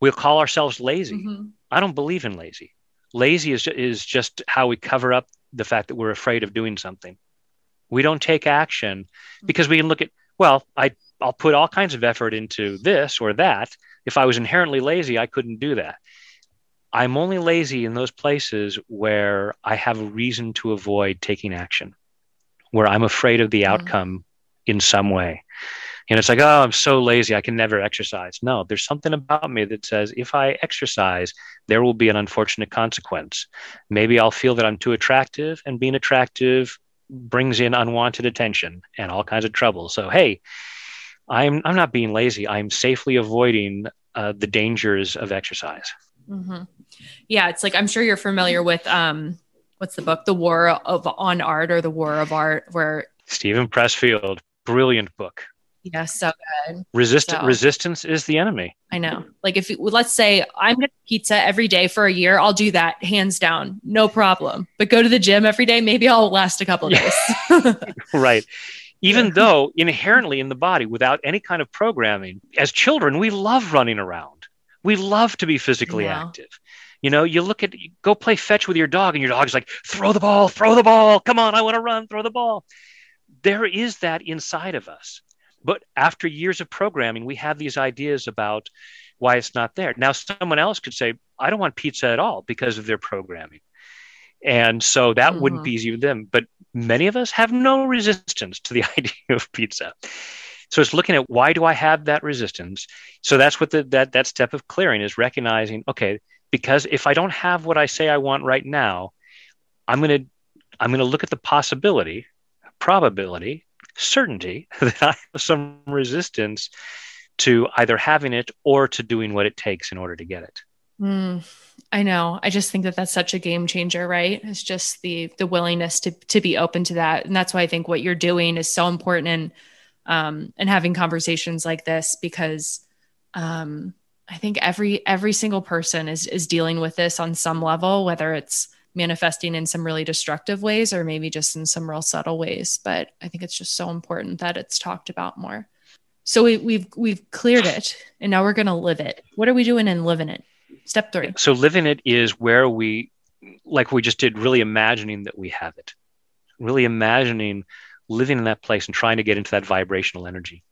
B: We'll call ourselves lazy. Mm-hmm. I don't believe in lazy. Lazy is is just how we cover up the fact that we're afraid of doing something. We don't take action mm-hmm. because we can look at well, I I'll put all kinds of effort into this or that. If I was inherently lazy, I couldn't do that. I'm only lazy in those places where I have a reason to avoid taking action, where I'm afraid of the mm-hmm. outcome in some way. And it's like, oh, I'm so lazy. I can never exercise. No, there's something about me that says if I exercise, there will be an unfortunate consequence. Maybe I'll feel that I'm too attractive, and being attractive brings in unwanted attention and all kinds of trouble. So, hey, I'm, I'm not being lazy. I'm safely avoiding uh, the dangers of exercise.
A: Mm-hmm. Yeah, it's like I'm sure you're familiar with um, what's the book, The War of on Art or The War of Art, where
B: Steven Pressfield, brilliant book.
A: Yeah, so good.
B: Resist- so. Resistance is the enemy.
A: I know. Like if let's say I'm gonna pizza every day for a year, I'll do that hands down, no problem. But go to the gym every day, maybe I'll last a couple days.
B: right. Even though inherently in the body, without any kind of programming, as children, we love running around. We love to be physically yeah. active. You know, you look at go play fetch with your dog, and your dog's like, throw the ball, throw the ball. Come on, I want to run, throw the ball. There is that inside of us but after years of programming, we have these ideas about why it's not there. Now, someone else could say, I don't want pizza at all because of their programming. And so that mm-hmm. wouldn't be easy with them. But many of us have no resistance to the idea of pizza. So it's looking at why do I have that resistance? So that's what the, that that step of clearing is recognizing. Okay, because if I don't have what I say I want right now, I'm gonna I'm gonna look at the possibility, probability, certainty that I have some resistance to either having it or to doing what it takes in order to get it.
A: Mm, I know. I just think that that's such a game changer, right? It's just the the willingness to to be open to that, and that's why I think what you're doing is so important, and um, and having conversations like this because um, I think every every single person is is dealing with this on some level, whether it's manifesting in some really destructive ways or maybe just in some real subtle ways but i think it's just so important that it's talked about more. So we, we've we've cleared it and now we're going to live it. What are we doing in living it? Step three.
B: So living it is where we like we just did really imagining that we have it. Really imagining living in that place and trying to get into that vibrational energy.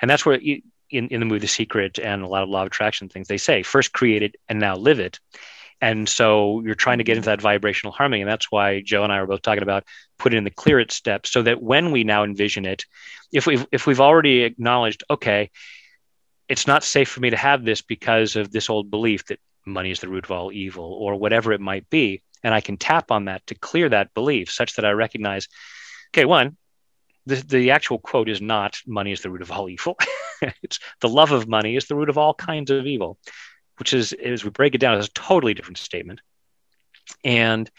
B: And that's where in, in the movie the secret and a lot of law of attraction things they say first create it and now live it and so you're trying to get into that vibrational harmony. And that's why Joe and I were both talking about putting in the clear it steps so that when we now envision it, if we've if we've already acknowledged, okay, it's not safe for me to have this because of this old belief that money is the root of all evil or whatever it might be. And I can tap on that to clear that belief such that I recognize, okay, one, the, the actual quote is not money is the root of all evil. it's the love of money is the root of all kinds of evil which is as we break it down, is a totally different statement. And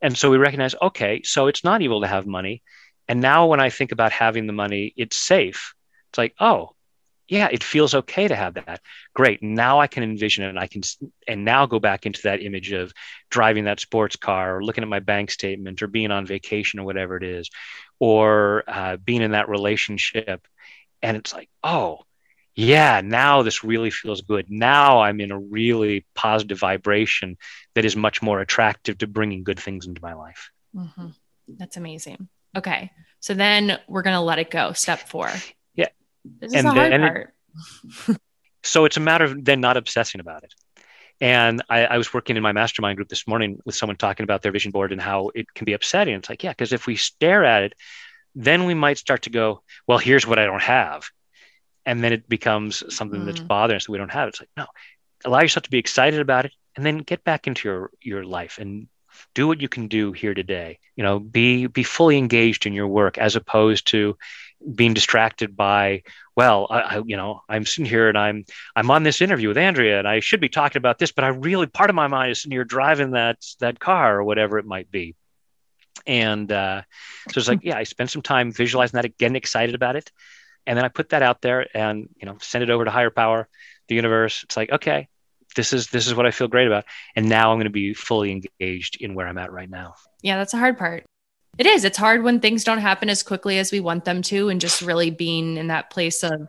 B: and so we recognize, okay, so it's not evil to have money. And now when I think about having the money, it's safe. It's like, oh, yeah, it feels okay to have that. Great. Now I can envision it and I can, and now go back into that image of driving that sports car or looking at my bank statement or being on vacation or whatever it is, or uh, being in that relationship. And it's like, oh, yeah, now this really feels good. Now I'm in a really positive vibration that is much more attractive to bringing good things into my life.
A: Mm-hmm. That's amazing. Okay. So then we're going to let it go. Step four.
B: Yeah.
A: This is and the hard then, part.
B: It, so it's a matter of then not obsessing about it. And I, I, was working in my mastermind group this morning with someone talking about their vision board and how it can be upsetting. It's like, yeah, because if we stare at it, then we might start to go, well, here's what I don't have and then it becomes something mm. that's bothering us that we don't have. It's like, no, allow yourself to be excited about it and then get back into your your life and do what you can do here today. You know, be be fully engaged in your work as opposed to being distracted by well I, I, you know i'm sitting here and i'm i'm on this interview with andrea and i should be talking about this but i really part of my mind is sitting here driving that that car or whatever it might be and uh, so it's like yeah i spent some time visualizing that getting excited about it and then I put that out there and you know send it over to higher power, the universe. It's like okay, this is this is what I feel great about, and now I'm going to be fully engaged in where I'm at right now.
A: Yeah, that's a hard part. It is. It's hard when things don't happen as quickly as we want them to, and just really being in that place of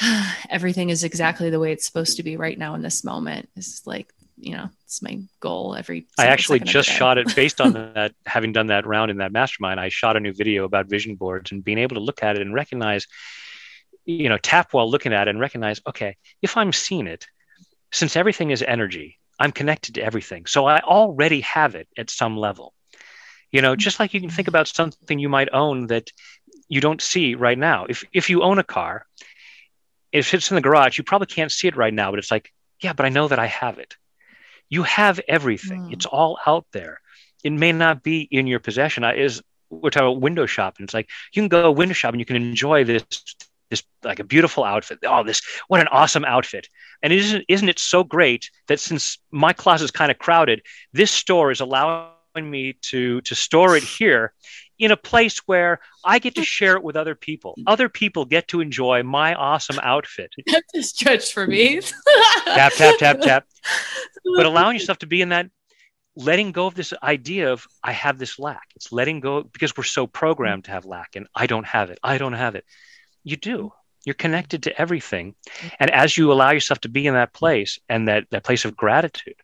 A: everything is exactly the way it's supposed to be right now in this moment. Is like you know it's my goal every
B: i actually just shot it based on that having done that round in that mastermind i shot a new video about vision boards and being able to look at it and recognize you know, tap while looking at it and recognize, okay, if I'm seeing it, since everything is energy, I'm connected to everything. So I already have it at some level. You know, just like you can think about something you might own that you don't see right now. If if you own a car, if it's in the garage, you probably can't see it right now, but it's like, yeah, but I know that I have it. You have everything. Mm. It's all out there. It may not be in your possession. I is we're talking about window shopping. It's like you can go window shopping, you can enjoy this this like a beautiful outfit. Oh, this what an awesome outfit! And isn't isn't it so great that since my closet is kind of crowded, this store is allowing me to to store it here in a place where I get to share it with other people. Other people get to enjoy my awesome outfit.
A: That's a stretch for me.
B: tap tap tap tap. But allowing yourself to be in that letting go of this idea of I have this lack. It's letting go because we're so programmed to have lack and I don't have it. I don't have it you do. You're connected to everything. And as you allow yourself to be in that place and that, that place of gratitude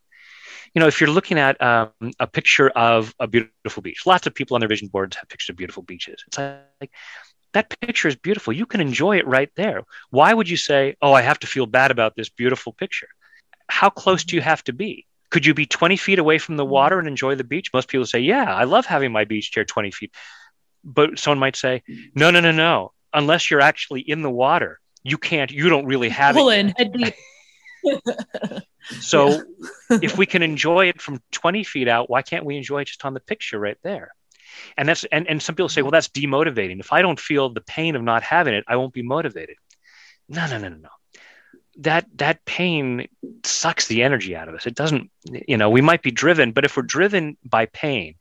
B: you know if you're looking at um, a picture of a beautiful beach lots of people on their vision boards have pictures of beautiful beaches. It's like that picture is beautiful. You can enjoy it right there. Why would you say oh i have to feel bad about this beautiful picture how close do you have to be? Could you be 20 feet away from the water and enjoy the beach? Most people say yeah i love having my beach chair 20 feet. But someone might say no no no no unless you're actually in the water, you can't, you don't really have Pull it. So if we can enjoy it from 20 feet out, why can't we enjoy it just on the picture right there? And that's and, and some people say, well, that's demotivating. If I don't feel the pain of not having it, I won't be motivated. No, no, no, no, no. That that pain sucks the energy out of us. It doesn't, you know, we might be driven, but if we're driven by pain,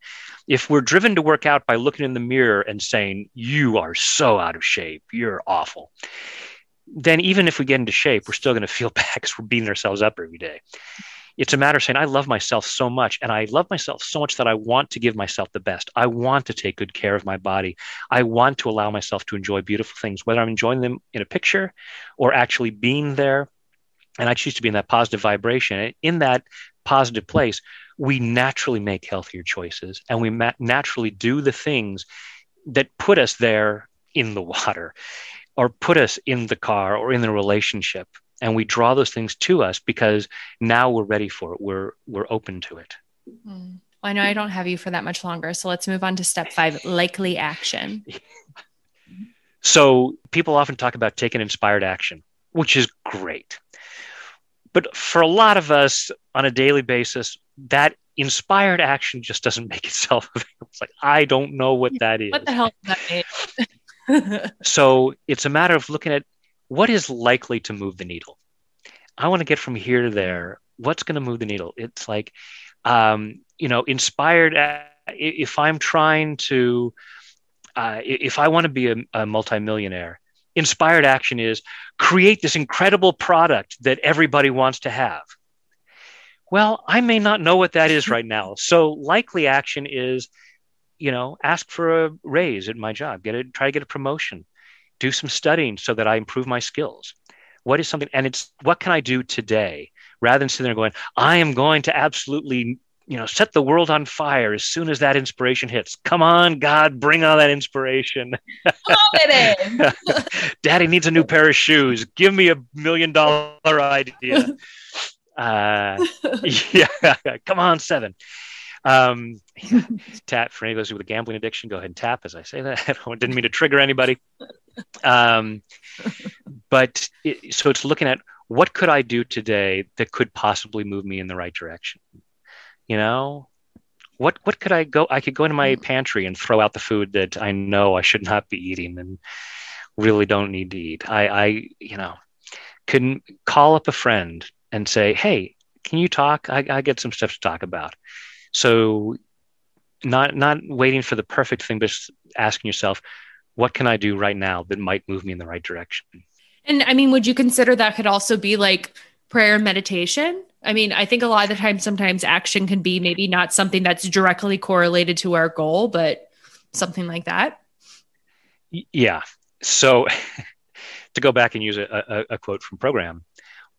B: if we're driven to work out by looking in the mirror and saying, You are so out of shape, you're awful, then even if we get into shape, we're still going to feel bad because we're beating ourselves up every day. It's a matter of saying, I love myself so much, and I love myself so much that I want to give myself the best. I want to take good care of my body. I want to allow myself to enjoy beautiful things, whether I'm enjoying them in a picture or actually being there. And I choose to be in that positive vibration. In that positive place, we naturally make healthier choices and we ma- naturally do the things that put us there in the water or put us in the car or in the relationship and we draw those things to us because now we're ready for it we're we're open to it
A: mm. well, i know i don't have you for that much longer so let's move on to step five likely action
B: so people often talk about taking inspired action which is great but for a lot of us on a daily basis, that inspired action just doesn't make itself available. It's like, I don't know what that is.
A: What the hell is
B: that so it's a matter of looking at what is likely to move the needle. I want to get from here to there. What's going to move the needle? It's like, um, you know, inspired. Uh, if I'm trying to, uh, if I want to be a, a multimillionaire, inspired action is create this incredible product that everybody wants to have. Well, I may not know what that is right now. So likely action is, you know, ask for a raise at my job, get it, try to get a promotion, do some studying so that I improve my skills. What is something, and it's what can I do today rather than sitting there going, I am going to absolutely, you know, set the world on fire as soon as that inspiration hits. Come on, God, bring on that inspiration. Daddy needs a new pair of shoes. Give me a million dollar idea. Uh, yeah, come on, seven. Um, tap for any of those with a gambling addiction. Go ahead and tap as I say that. I didn't mean to trigger anybody. Um, but it, so it's looking at what could I do today that could possibly move me in the right direction. You know, what what could I go? I could go into my pantry and throw out the food that I know I should not be eating and really don't need to eat. I, I you know, can call up a friend and say, "Hey, can you talk? I, I get some stuff to talk about." So, not not waiting for the perfect thing, but asking yourself, "What can I do right now that might move me in the right direction?"
A: And I mean, would you consider that could also be like prayer and meditation? I mean, I think a lot of the time, sometimes action can be maybe not something that's directly correlated to our goal, but something like that.
B: Yeah. So, to go back and use a, a, a quote from program,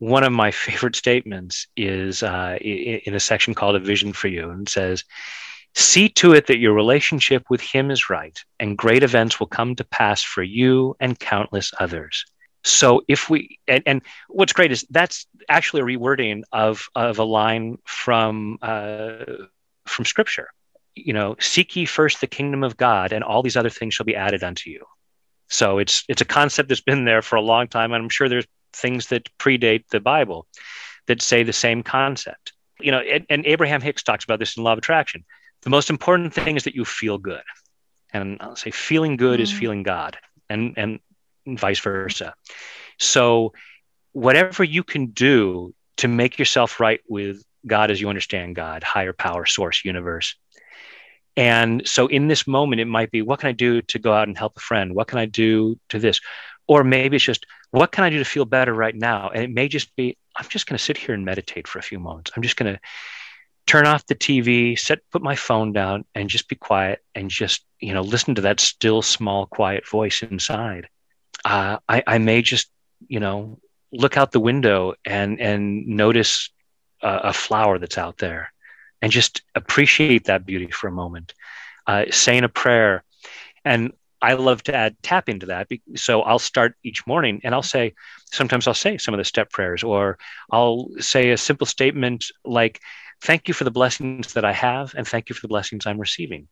B: one of my favorite statements is uh, in a section called A Vision for You and says, See to it that your relationship with Him is right, and great events will come to pass for you and countless others. So if we and, and what's great is that's actually a rewording of of a line from uh, from Scripture. You know, seek ye first the kingdom of God, and all these other things shall be added unto you. So it's it's a concept that's been there for a long time, and I'm sure there's things that predate the Bible that say the same concept. You know, and, and Abraham Hicks talks about this in Law of Attraction. The most important thing is that you feel good, and I'll say feeling good mm. is feeling God, and and vice versa. So, whatever you can do to make yourself right with God as you understand God, higher power, source, universe. And so, in this moment, it might be what can I do to go out and help a friend? What can I do to this? Or maybe it's just what can I do to feel better right now? And it may just be I'm just going to sit here and meditate for a few moments. I'm just going to turn off the TV, set put my phone down, and just be quiet and just you know listen to that still small quiet voice inside uh, I, I may just, you know, look out the window and and notice a, a flower that's out there, and just appreciate that beauty for a moment. Uh, saying a prayer, and I love to add tap into that. So I'll start each morning and I'll say, sometimes I'll say some of the step prayers, or I'll say a simple statement like, Thank you for the blessings that I have, and thank you for the blessings I'm receiving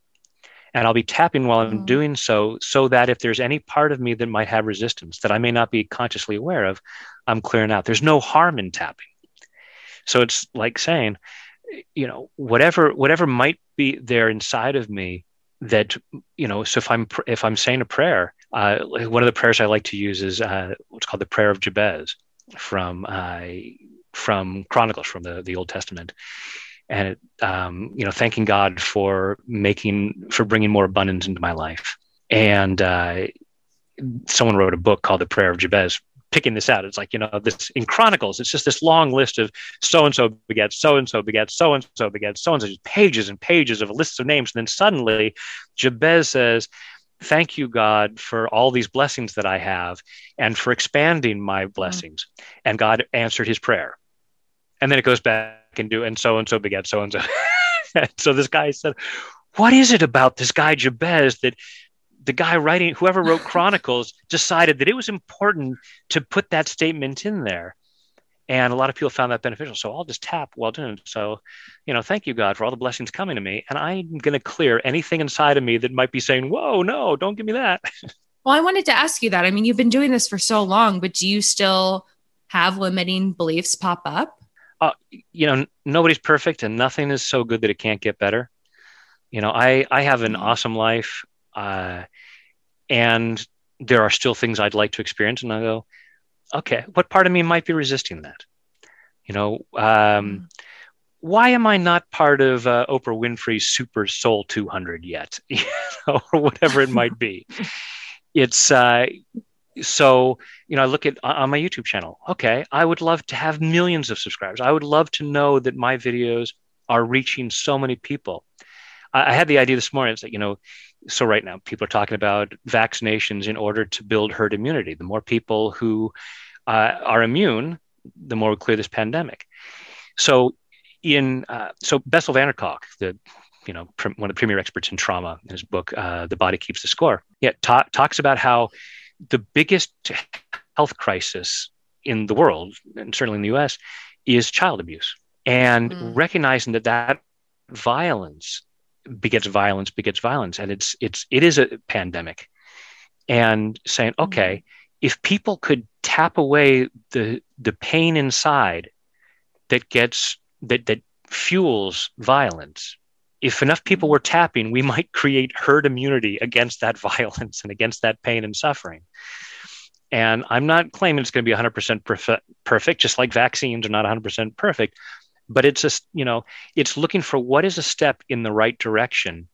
B: and I'll be tapping while I'm mm-hmm. doing so, so that if there's any part of me that might have resistance that I may not be consciously aware of, I'm clearing out. There's no harm in tapping. So it's like saying, you know, whatever whatever might be there inside of me that you know. So if I'm if I'm saying a prayer, uh, one of the prayers I like to use is uh, what's called the prayer of Jabez from uh, from Chronicles from the the Old Testament and it, um, you know thanking god for making for bringing more abundance into my life and uh, someone wrote a book called the prayer of jabez picking this out it's like you know this in chronicles it's just this long list of so and so begets so and so begets so and so begets so and so pages and pages of lists of names and then suddenly jabez says thank you god for all these blessings that i have and for expanding my blessings mm-hmm. and god answered his prayer and then it goes back and do and so and so begat so and so. So this guy said, "What is it about this guy Jabez that the guy writing, whoever wrote Chronicles, decided that it was important to put that statement in there?" And a lot of people found that beneficial. So I'll just tap, well done. So, you know, thank you, God, for all the blessings coming to me. And I'm going to clear anything inside of me that might be saying, whoa, no, don't give me that.
A: Well, I wanted to ask you that. I mean, you've been doing this for so long, but do you still have limiting beliefs pop up?
B: uh, you know, nobody's perfect and nothing is so good that it can't get better. You know, I, I have an mm-hmm. awesome life uh, and there are still things I'd like to experience. And I go, okay, what part of me might be resisting that? You know, um,
A: Mm.
B: why am I not part of uh, Oprah Winfrey's Super Soul 200 yet? You know, or whatever it might be. It's uh, so you know, I look at on my YouTube channel. Okay, I would love to have millions of subscribers. I would love to know that my videos are reaching so many people. I, I had the idea this morning. It's like you know, so right now people are talking about vaccinations in order to build herd immunity. The more people who uh, are immune, the more we clear this pandemic. So in uh, so Bessel van der Kolk, the you know pr- one of the premier experts in trauma in his book uh, the body keeps the score yeah ta- talks about how the biggest health crisis in the world and certainly in the us is child abuse and
A: Mm.
B: recognizing that that violence begets violence begets violence. And it's it's it is a pandemic. And saying mm-hmm. okay if people could tap away the the pain inside that gets that that fuels violence if enough people mm-hmm. were tapping we might create herd immunity against that violence and against that pain and suffering. And i'm not claiming it's going to be 100% perfe- perfect just like vaccines are not 100% perfect but it's just you know it's looking for what is a step in the right direction.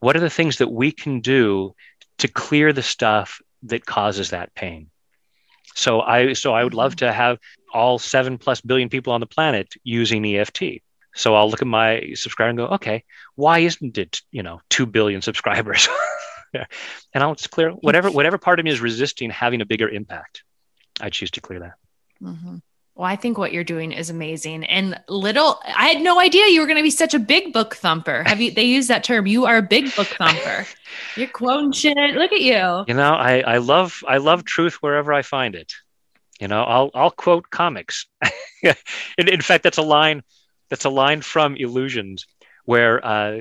B: What are the things that we can do to clear the stuff that causes that pain? So i so i would love to have all 7 plus billion people on the planet using eft so i'll look at my subscriber and go okay why isn't it you know 2 billion subscribers? And i'll just clear whatever whatever part of me is resisting having a bigger impact i choose to clear that.
A: Mhm. Well, I think what you're doing is amazing. And little, I had no idea you were going to be such a big book thumper. Have you, they use that term. You are a big book thumper. You're quoting shit. Look at you.
B: you know i i love i love truth wherever i find it you know i'll i'll quote comics in, in fact that's a line that's a line from illusions where uh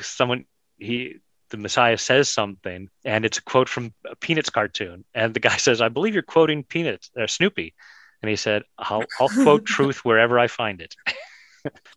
B: someone he the messiah says something and it's a quote from a peanuts cartoon and the guy says i believe you're quoting peanuts or snoopy and he said i'll, I'll quote truth wherever i find it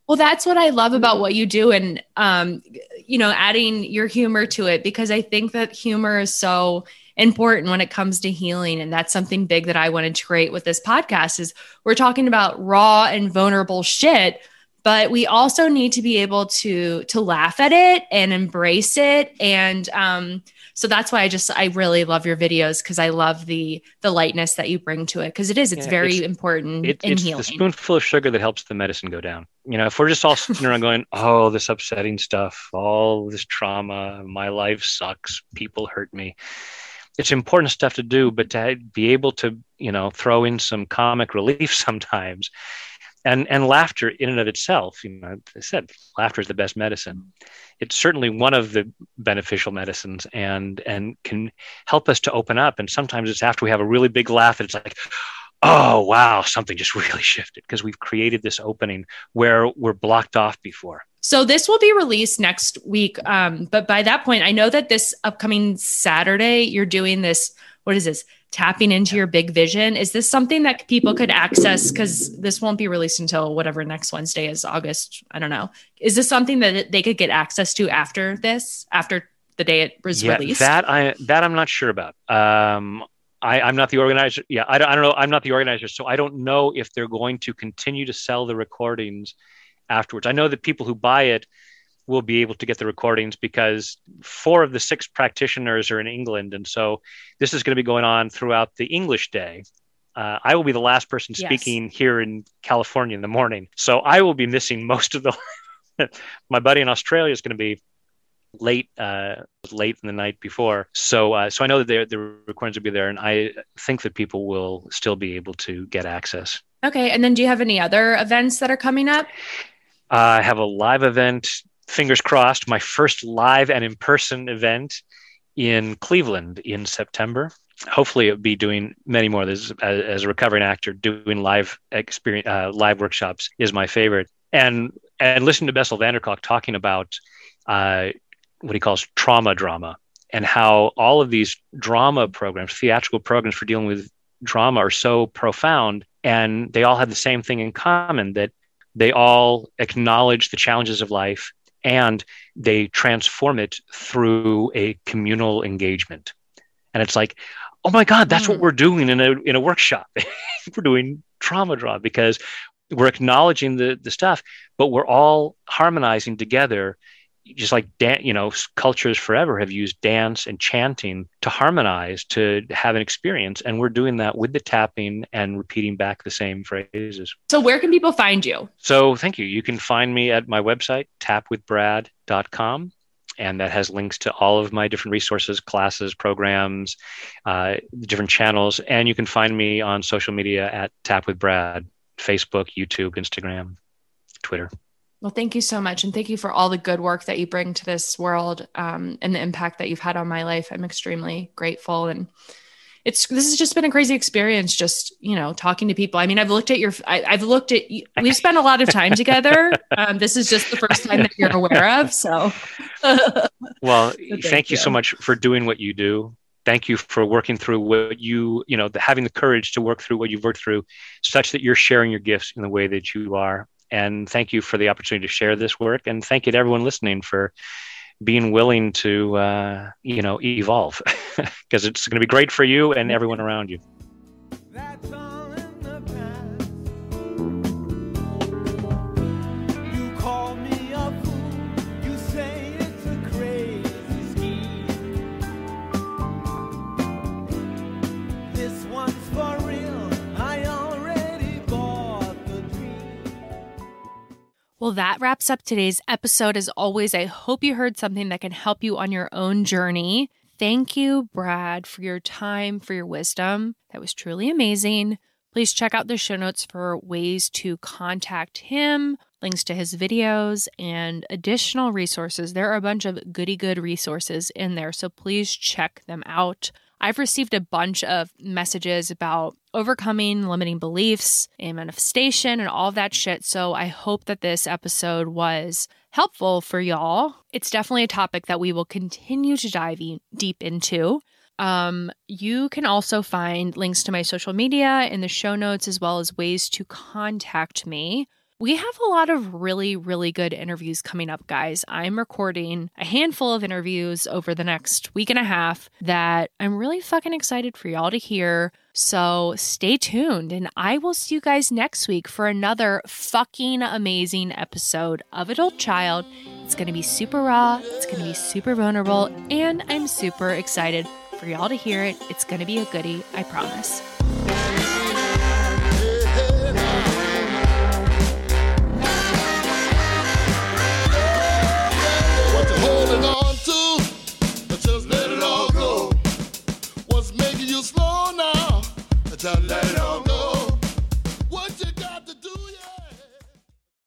A: Well, that's what I love about what you do. And, um, you know, adding your humor to it, because I think that humor is so important when it comes to healing. And that's something big that I wanted to create with this podcast is we're talking about raw and vulnerable shit, but we also need to be able to, to laugh at it and embrace it. And, um, so that's why I just, I really love your videos. Cause I love the, the lightness that you bring to it. Cause it is, it's
B: Yeah,
A: very
B: it's-
A: important
B: it,
A: in
B: it's
A: healing.
B: the spoonful of sugar that helps the medicine go down. You know, if we're just all sitting around going, "Oh, this upsetting stuff, all this trauma, my life sucks, people hurt me," it's important stuff to do, but to be able to, you know, throw in some comic relief sometimes, and and laughter in and of itself, you know, I said laughter is the best medicine. It's certainly one of the beneficial medicines, and and can help us to open up. And sometimes it's after we have a really big laugh, it's like oh wow something just really shifted because we've created this opening where we're blocked off before
A: So this will be released next week. Um, but by that point, I know that this upcoming Saturday, you're doing this. What is this? Tapping into your big vision. Is this something that people could access? Because this won't be released until whatever next Wednesday is, August. I don't know. Is this something that they could get access to after this, after the day it was
B: yeah
A: released?
B: that i that i'm not sure about um I, I'm not the organizer. Yeah, I don't, I don't know. I'm not the organizer, so I don't know if they're going to continue to sell the recordings afterwards. I know that people who buy it will be able to get the recordings because four of the six practitioners are in England, and so this is going to be going on throughout the English day. Uh, I will be the last person
A: Yes.
B: speaking here in California in the morning, so I will be missing most of the. My buddy in Australia is going to be late uh late in the night before so uh so i know that the the recordings will be there and i think that people will still be able to get access
A: okay. And then do you have any other events that are coming up?
B: uh, i have a live event fingers crossed my first live and in-person event in cleveland in september. Hopefully it'll be doing many more. This as, as a recovering actor doing live experience uh, live workshops is my favorite. And and listen to bessel van der Kolk talking about uh, what he calls trauma drama and how all of these drama programs theatrical programs for dealing with drama are so profound. And they all have the same thing in common that they all acknowledge the challenges of life and they transform it through a communal engagement and it's like oh my god that's what
A: Mm.
B: we're doing in a in a workshop we're doing trauma draw because we're acknowledging the the stuff, but we're all harmonizing together just like dan- you know cultures forever have used dance and chanting to harmonize to have an experience. And we're doing that with the tapping and repeating back the same phrases.
A: So where can people find you?
B: So thank you. You can find me at my website tapwithbrad.com and that has links to all of my different resources classes programs uh, different channels. And you can find me on social media at tap with brad facebook youtube instagram twitter
A: well, thank you so much. And thank you for all the good work that you bring to this world um, and the impact that you've had on my life. I'm extremely grateful. And it's, this has just been a crazy experience, just, you know, talking to people. I mean, I've looked at your, I, have looked at, we've spent a lot of time together. Um, this is just the first time that you're aware of. So,
B: well, thank, thank you. you so much for doing what you do thank you for working through what you you know the, having the courage to work through what you've worked through such that you're sharing your gifts in the way that you are and thank you for the opportunity to share this work. And thank you to everyone listening for being willing to, uh, you know, evolve because it's going to be great for you and everyone around you.
A: Well, that wraps up today's episode. As always, I hope you heard something that can help you on your own journey. Thank you, Brad, for your time, for your wisdom. That was truly amazing. Please check out the show notes for ways to contact him, links to his videos, and additional resources. There are a bunch of goody good resources in there, so please check them out. I've received a bunch of messages about overcoming limiting beliefs and manifestation and all that shit. So I hope that this episode was helpful for y'all. It's definitely a topic that we will continue to dive deep into. Um, you can also find links to my social media in the show notes as well as ways to contact me we have a lot of really, really good interviews coming up, guys. I'm recording a handful of interviews over the next week and a half that I'm really fucking excited for y'all to hear. So stay tuned, and I will see you guys next week for another fucking amazing episode of Adult Child. It's gonna be super raw, it's gonna be super vulnerable, and I'm super excited for y'all to hear it. It's gonna be a goodie, I promise.
C: Let